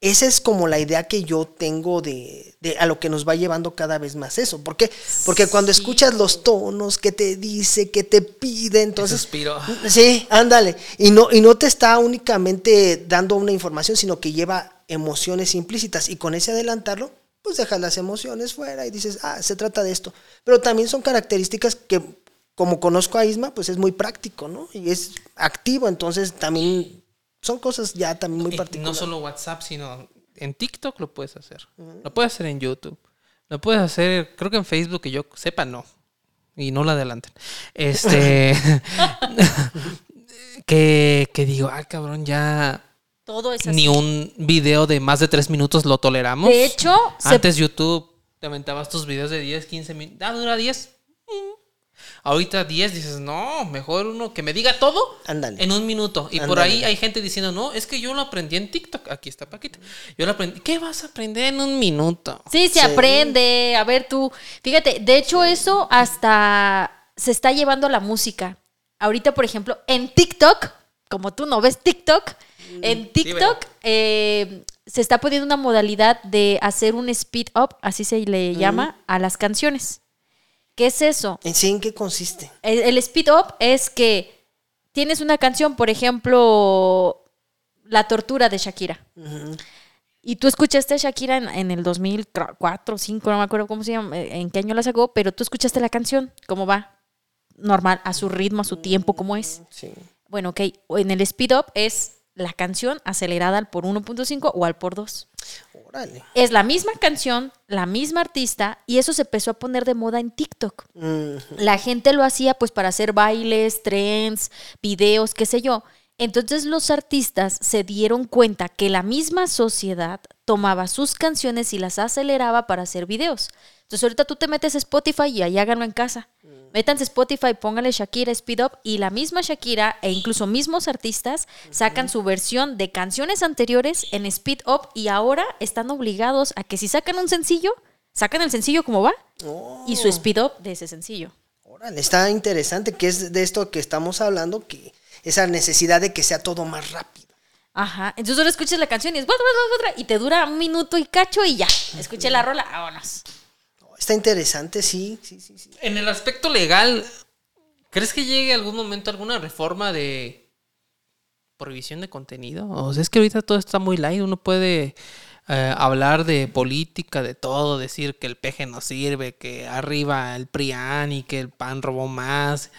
Esa es como la idea que yo tengo de, de a lo que nos va llevando cada vez más eso. ¿Por qué? Porque cuando Sí. escuchas los tonos que te dice, que te pide, entonces... suspiro. Sí, ándale. Y no, y no te está únicamente dando una información, sino que lleva emociones implícitas. Y con ese adelantarlo, pues dejas las emociones fuera y dices, ah, se trata de esto. Pero también son características que, como conozco a Isma, pues es muy práctico, ¿no? Y es activo, entonces también son cosas ya también muy Y particulares. no solo WhatsApp, sino en TikTok lo puedes hacer. Lo puedes hacer en YouTube. Lo puedes hacer, creo que en Facebook, que yo sepa, no. Y no lo adelanten. Este. que, que digo, ah, cabrón, ya Todo es así. ni un video de más de tres minutos lo toleramos. De hecho, se- Antes YouTube te aventabas tus videos de 10, 15 minutos. Ah, dura 10. Mm. Ahorita 10 dices, no, mejor uno que me diga todo Ándale. en un minuto. Y por ahí hay gente diciendo, no, es que yo lo aprendí en TikTok. Aquí está Paquita. Yo lo aprendí. ¿Qué vas a aprender en un minuto? Sí, se Sí. aprende. A ver tú, fíjate, de hecho eso hasta se está llevando la música. Ahorita, por ejemplo, en TikTok, como tú no ves TikTok, en TikTok eh, se está poniendo una modalidad de hacer un speed up, así se le llama, a las canciones. ¿Qué es eso? ¿En sí en qué consiste? El, el speed up es que tienes una canción, por ejemplo, La tortura de Shakira. Y tú escuchaste a Shakira en, en el 2004, 2005, no me acuerdo cómo se llama, eh, en qué año la sacó, pero tú escuchaste la canción, cómo va, normal, a su ritmo, a su tiempo, cómo es. Sí. Bueno, ok, en el speed up es la canción acelerada al por 1.5 o al por 2. Es la misma canción, la misma artista, y eso se empezó a poner de moda en TikTok. La gente lo hacía pues para hacer bailes, trends, videos, qué sé yo. Entonces los artistas se dieron cuenta que la misma sociedad tomaba sus canciones y las aceleraba para hacer videos. Entonces ahorita tú te metes a Spotify y ahí háganlo en casa. Métanse a Spotify, póngale Shakira Speed Up y la misma Shakira e incluso mismos artistas sacan su versión de canciones anteriores en Speed Up y ahora están obligados a que si sacan un sencillo, sacan el sencillo como va y su Speed Up de ese sencillo. Órale, está interesante que es de esto que estamos hablando, que esa necesidad de que sea todo más rápido. Ajá. Entonces ahora escuchas la canción y es y te dura un minuto y cacho y ya. Escuché la rola, vámonos. Está interesante, sí. En el aspecto legal, ¿crees que llegue algún momento alguna reforma de prohibición de contenido? O sea, es que ahorita todo está muy light, uno puede eh, hablar de política, de todo, decir que el peje no sirve, que arriba el PRIAN y que el PAN robó más.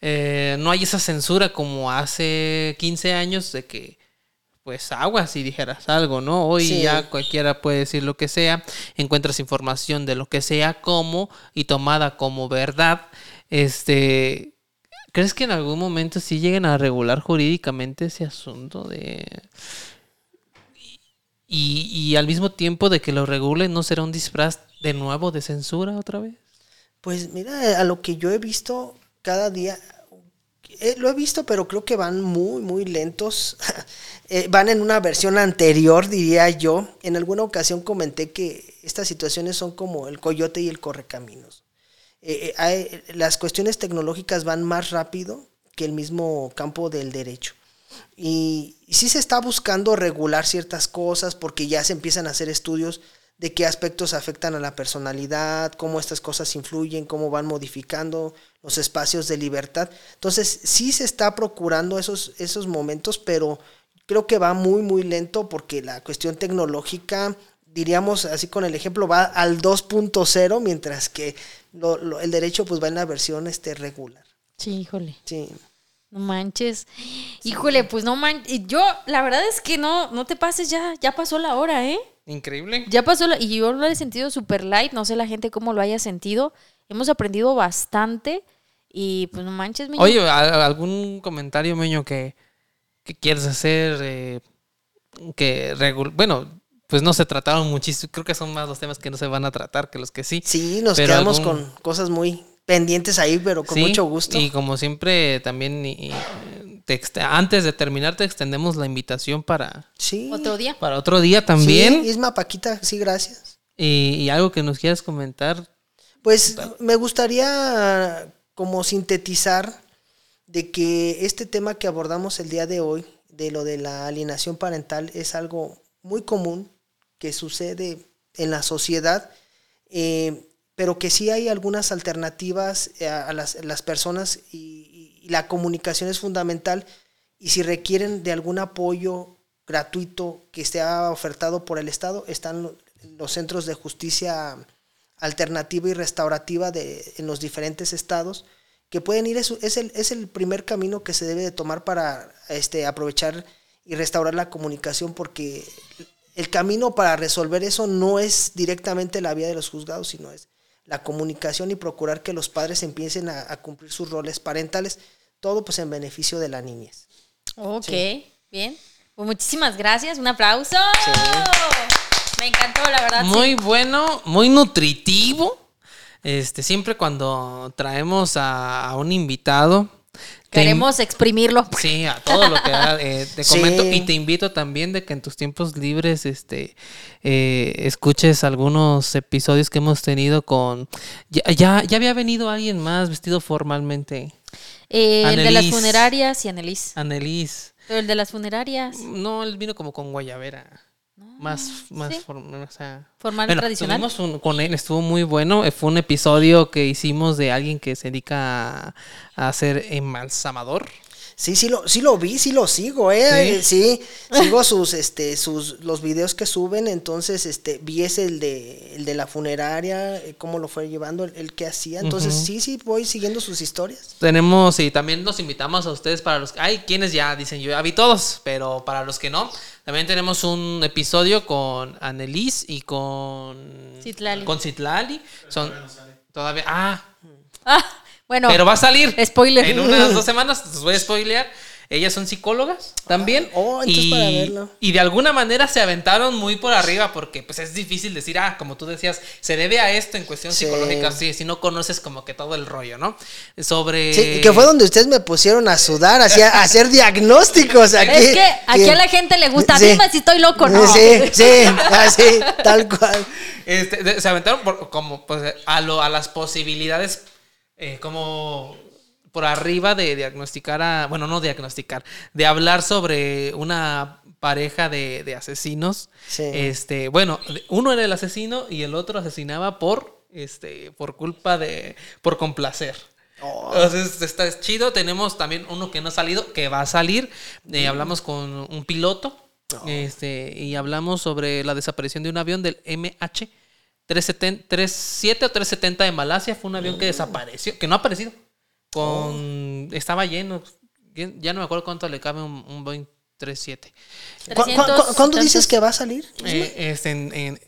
Eh, no hay esa censura como hace 15 años de que pues agua si dijeras algo, ¿no? Hoy Sí. ya cualquiera puede decir lo que sea, encuentras información de lo que sea como y tomada como verdad. Este, ¿crees que en algún momento sí lleguen a regular jurídicamente ese asunto de y, y al mismo tiempo de que lo regulen no será un disfraz de nuevo de censura otra vez? Pues mira, a lo que yo he visto cada día, eh, lo he visto, pero creo que van muy, muy lentos. Eh, van en una versión anterior, diría yo. En alguna ocasión comenté que estas situaciones son como el coyote y el correcaminos. Eh, las cuestiones tecnológicas van más rápido que el mismo campo del derecho. Y, y sí se está buscando regular ciertas cosas porque ya se empiezan a hacer estudios de qué aspectos afectan a la personalidad, cómo estas cosas influyen, cómo van modificando los espacios de libertad. Entonces sí se está procurando esos, esos momentos, pero creo que va muy, muy lento porque la cuestión tecnológica, diríamos así con el ejemplo, va al 2.0, mientras que lo- lo- el derecho pues va en la versión este, regular. Sí, híjole. Sí. No manches. Híjole, pues no manches. Yo, la verdad es que no, no te pases ya, ya pasó la hora, ¿eh? Increíble. Ya pasó y yo lo he sentido super light, no sé la gente cómo lo haya sentido. Hemos aprendido bastante y pues no manches, mi Oye, ¿a- ¿algún comentario, Meño, que, que quieres hacer? eh, que Bueno, pues no se trataron muchísimo. Creo que son más los temas que no se van a tratar que los que sí. Sí, nos Pero quedamos algún- con cosas muy pendientes ahí, pero con Sí, mucho gusto. Y como siempre, también y- y, te antes de terminar, te extendemos la invitación para, Sí. otro día. para otro día también. Sí, Isma Paquita, sí, gracias. Y, y algo que nos quieras comentar. Pues me gustaría como sintetizar de que este tema que abordamos el día de hoy, de lo de la alienación parental, es algo muy común que sucede en la sociedad, eh, pero que sí hay algunas alternativas eh, a, a las, las personas y, y la comunicación es fundamental. Y si requieren de algún apoyo gratuito que sea ofertado por el Estado, están lo- los centros de justicia alternativa y restaurativa de, en los diferentes estados que pueden ir, es, es, el, es el primer camino que se debe de tomar para este, aprovechar y restaurar la comunicación porque el camino para resolver eso no es directamente la vía de los juzgados, sino es la comunicación y procurar que los padres empiecen a, a cumplir sus roles parentales, todo pues en beneficio de la niñez. Ok, bien. Pues muchísimas gracias, un aplauso. Me encantó, la verdad. sí. Muy bueno, muy nutritivo. Este, siempre cuando traemos a, a un invitado. Queremos exprimirlo. Sí, a todo lo que da, eh, te comento Sí. y te invito también de que en tus tiempos libres este eh, escuches algunos episodios que hemos tenido con ya, ya, ya había venido alguien más vestido formalmente. Eh, el de las funerarias y Annelies. Annelies. Pero el de las funerarias. No, él vino como con guayabera. Más, más sí. formal, o sea. Formal Bueno, tradicional. un- con él, estuvo muy bueno. eh, Fue un episodio que hicimos de alguien que se dedica a, a ser embalsamador. Sí, sí lo, sí lo vi, sí lo sigo, eh. Sí, sigo sus, este, sus, los videos que suben, entonces, este, vi ese el de, el de la funeraria, eh, cómo lo fue llevando, el, el que hacía. Entonces, sí, sí, voy siguiendo sus historias. Tenemos y también nos invitamos a ustedes para los que hay quienes ya dicen yo ya vi todos, pero para los que no, también tenemos un episodio con Annelies y con Citlali. Con Citlali. Son todavía ah, Ah, bueno. pero va a salir. Spoiler. En unas dos semanas les voy a spoilear. Ellas son psicólogas también. oh, entonces y, para verlo. y de alguna manera se aventaron muy por arriba porque pues es difícil decir, ah, como tú decías, se debe a esto en cuestión Sí. psicológica, sí, si no conoces como que todo el rollo, ¿no? Sobre... Sí, que fue donde ustedes me pusieron a sudar, así, a, hacer diagnósticos aquí. es que aquí a la gente le gusta. Sí. Dime si estoy loco no. Sí, sí, así, tal cual. Este, se aventaron por, como pues, a, lo, a las posibilidades eh, como por arriba de diagnosticar a, bueno, no diagnosticar, de hablar sobre una pareja de, de asesinos. Sí. Este, bueno, uno era el asesino y el otro asesinaba por este, por culpa de, por complacer. Entonces está chido. Tenemos también uno que no ha salido, que va a salir. Eh, hablamos con un piloto este, y hablamos sobre la desaparición de un avión del MH 370, o 370 de Malasia. Fue un avión que desapareció, que no ha aparecido. Con, Estaba lleno. Ya no me acuerdo cuánto le cabe un, un Boeing 37. ¿Cu- cu- cu- ¿Cuándo dices que va a salir? Eh, este, en- en-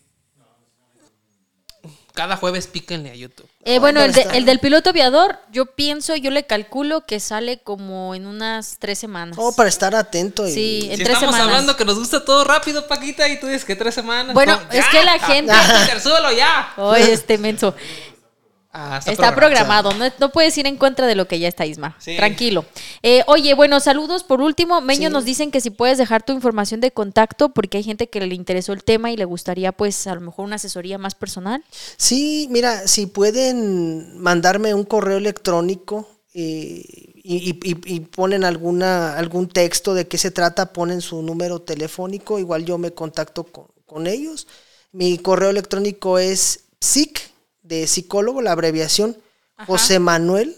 cada jueves píquenle a YouTube. Eh, bueno, no el, de- el del piloto aviador, yo pienso, yo le calculo que sale como en unas tres semanas. Oh, para estar atento. Y... Sí, en Si tres estamos semanas. hablando que nos gusta todo rápido, Paquita, y tú dices que tres semanas. Bueno, No, es ya. que la gente- Ah, Peter, súbelo ya. Oye, este menso. Ah, Está programado, no, no puedes ir en contra de lo que ya está Isma. Sí. Tranquilo. Eh, oye, bueno, saludos. Por último, Meño Sí. nos dicen que si puedes dejar tu información de contacto porque hay gente que le interesó el tema y le gustaría pues a lo mejor una asesoría más personal. Sí, mira, si pueden mandarme un correo electrónico eh, y, y- y- y ponen alguna, algún texto de qué se trata, ponen su número telefónico, igual yo me contacto con, con ellos. Mi correo electrónico es psic, de psicólogo, la abreviación, Ajá. José Manuel,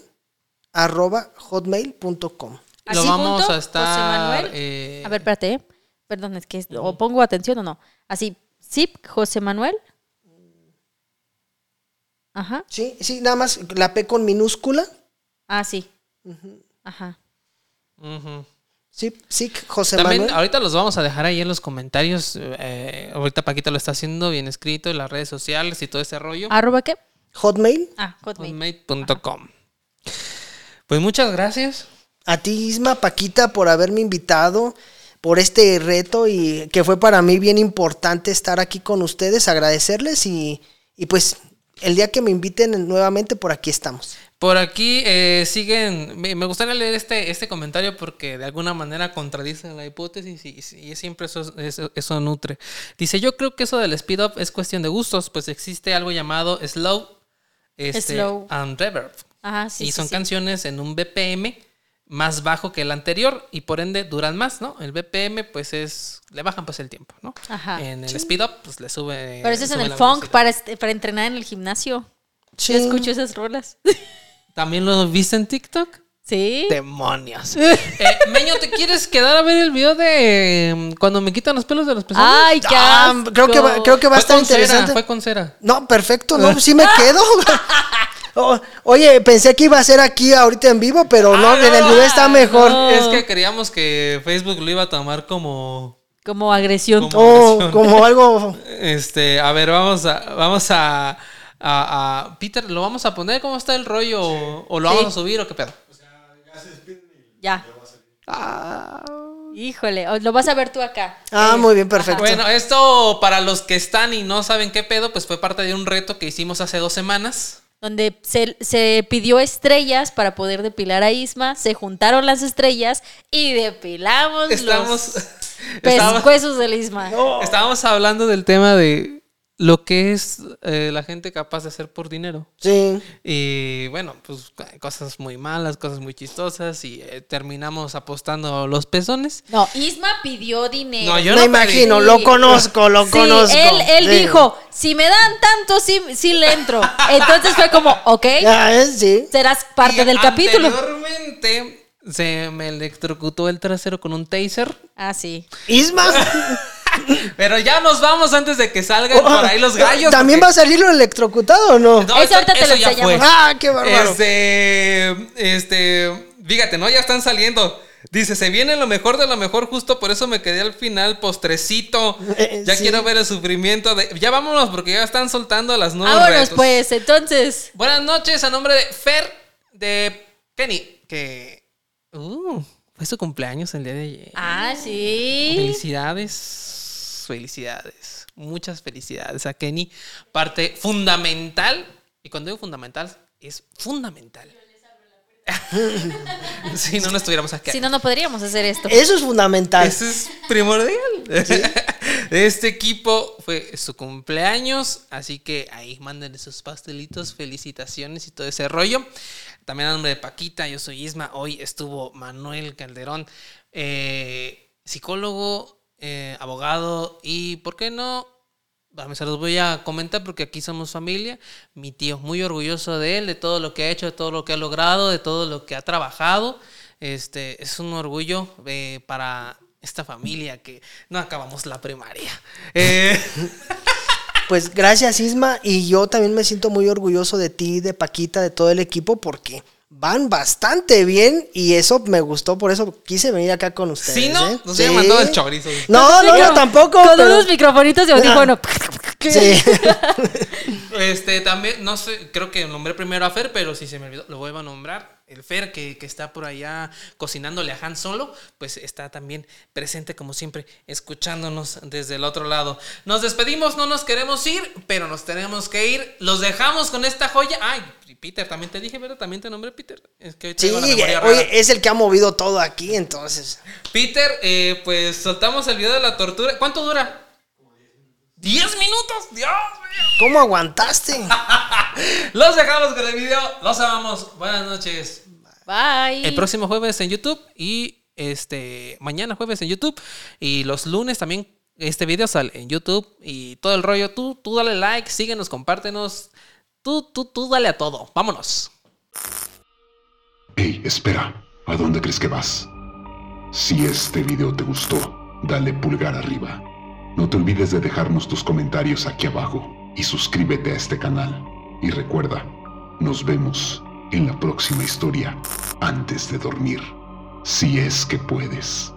arroba hotmail.com. Lo vamos a José estar. Manuel. eh, A ver, espérate, ¿eh? Perdón, es que es- o pongo atención o no. Así, Zip, José Manuel. Ajá. Sí, sí, nada más la P con minúscula. Ah, sí. Ajá. ujú. Sí, psic, José También Manuel. ahorita los vamos a dejar ahí en los comentarios. eh, ahorita Paquita lo está haciendo bien escrito en las redes sociales y todo ese rollo. ¿Arroba qué? Hotmail. Ah, Hotmail. Hotmail.com. Pues muchas gracias. A ti, Isma, Paquita, por haberme invitado, por este reto y que fue para mí bien importante estar aquí con ustedes, agradecerles y, y pues el día que me inviten nuevamente por aquí estamos. Por aquí eh, siguen. Me gustaría leer este, este comentario porque de alguna manera contradice la hipótesis y, y siempre eso, eso, eso nutre. Dice: Yo creo que eso del speed up es cuestión de gustos, pues existe algo llamado slow, este, Slow. and reverb. Ajá, sí. y son sí. canciones en un BPM más bajo que el anterior y por ende duran más, ¿no? El BPM pues es le bajan pues el tiempo, ¿no? Ajá. En el speed up pues le sube Pero eso es en el funk para, este- para entrenar en el gimnasio. Sí. Yo escucho esas rolas. ¿También lo viste en TikTok? Sí. Demonios. Eh, Meño, ¿te quieres quedar a ver el video de mm, cuando me quitan los pelos de los pezones? Ay, qué Ah, creo que va, creo que va a estar con cera, interesante. fue con cera. No, perfecto, no, sí me quedo. O- Oye, pensé que iba a ser aquí ahorita en vivo, pero no, Ah, en el video está mejor. no. Es que creíamos que Facebook lo iba a tomar como Como agresión. Como- Oh, agresión. como algo. este, a ver, vamos a vamos a, a- a- Peter, ¿lo vamos a poner cómo está el rollo o, o lo Sí. vamos a subir o qué pedo? Ya. Híjole, o- lo vas a ver tú acá. Ah, muy bien, perfecto. Bueno, esto para los que están y no saben qué pedo, pues fue parte de un reto que hicimos hace dos semanas. Donde se, se pidió estrellas para poder depilar a Isma, se juntaron las estrellas y depilamos Estamos, los pescuezos del Isma. estábamos hablando del tema de lo que es eh, la gente capaz de hacer por dinero. Sí. Y bueno, pues cosas muy malas, cosas muy chistosas y eh, terminamos apostando los pezones. No, Isma pidió dinero. No, yo me no imagino, pedí. lo conozco, lo Sí, conozco. él, él Sí. dijo, si me dan tanto, sí, sí le entro. Entonces fue como, ok, ¿eh? sí. serás parte Y del capítulo. Anteriormente se me electrocutó el trasero con un taser. Ah, sí. Isma. Pero ya nos vamos antes de que salgan por ahí los gallos. ¿También porque- va a salir lo electrocutado o no? No, Eso ahorita te lo ya enseñamos. fue. Ah, qué bárbaro. Este, este, fíjate, ¿no? Ya están saliendo. Dice, se viene lo mejor de lo mejor, justo por eso me quedé al final, postrecito. Eh, Ya sí. quiero ver el sufrimiento de. Ya vámonos, porque ya están soltando las nuevas Vámonos retos. pues, entonces. Buenas noches, a nombre de Fer de Kenny, que. Uh, fue su cumpleaños el día de ayer. Ah, sí. Felicidades. Felicidades. Muchas felicidades a Kenny. Parte fundamental. Y cuando digo fundamental, es fundamental. si no, no estuviéramos aquí. Si no, no podríamos hacer esto. Eso es fundamental. Eso es primordial. Este equipo fue su cumpleaños, así que ahí manden sus pastelitos, felicitaciones y todo ese rollo. También a nombre de Paquita, yo soy Isma. Hoy estuvo Manuel Calderón, eh, psicólogo, eh, abogado y, ¿por qué no? se los voy a comentar porque aquí somos familia. Mi tío, muy orgulloso de él, de todo lo que ha hecho, de todo lo que ha logrado, de todo lo que ha trabajado. Este, es un orgullo eh, para esta familia que no acabamos la primaria. Eh, Pues gracias Isma y yo también me siento muy orgulloso de ti, de Paquita, de todo el equipo porque van bastante bien y eso me gustó, por eso quise venir acá con ustedes. ¿Sí, no? ¿eh? Nos había mandado el chorizo. No, no, no, tampoco. Con pero- unos microfonitos de audífono. Sí. Este, también, no sé, creo que nombré primero a Fer, pero si se me olvidó, lo vuelvo a nombrar. El Fer, que, que está por allá cocinándole a Han Solo, pues está también presente, como siempre, escuchándonos desde el otro lado. Nos despedimos, no nos queremos ir, pero nos tenemos que ir. Los dejamos con esta joya. Ay, Peter, también te dije, ¿verdad? También te nombré Peter. Es que hoy Sí, la rara. oye, es el que ha movido todo aquí, entonces. Peter, eh, pues soltamos el video de la tortura. ¿Cuánto dura? ¡10 minutos! ¡Dios mío! ¿Cómo aguantaste? Los dejamos con el video. Los amamos. Buenas noches. Bye. El próximo jueves en YouTube y este mañana jueves en YouTube y los lunes también este video sale en YouTube y todo el rollo. Tú, tú dale like, síguenos, compártenos. Tú, tú, tú dale a todo. Vámonos. Hey, espera, ¿a dónde crees que vas? Si este video te gustó, dale pulgar arriba. No te olvides de dejarnos tus comentarios aquí abajo y suscríbete a este canal. Y recuerda, nos vemos en la próxima historia antes de dormir, si es que puedes.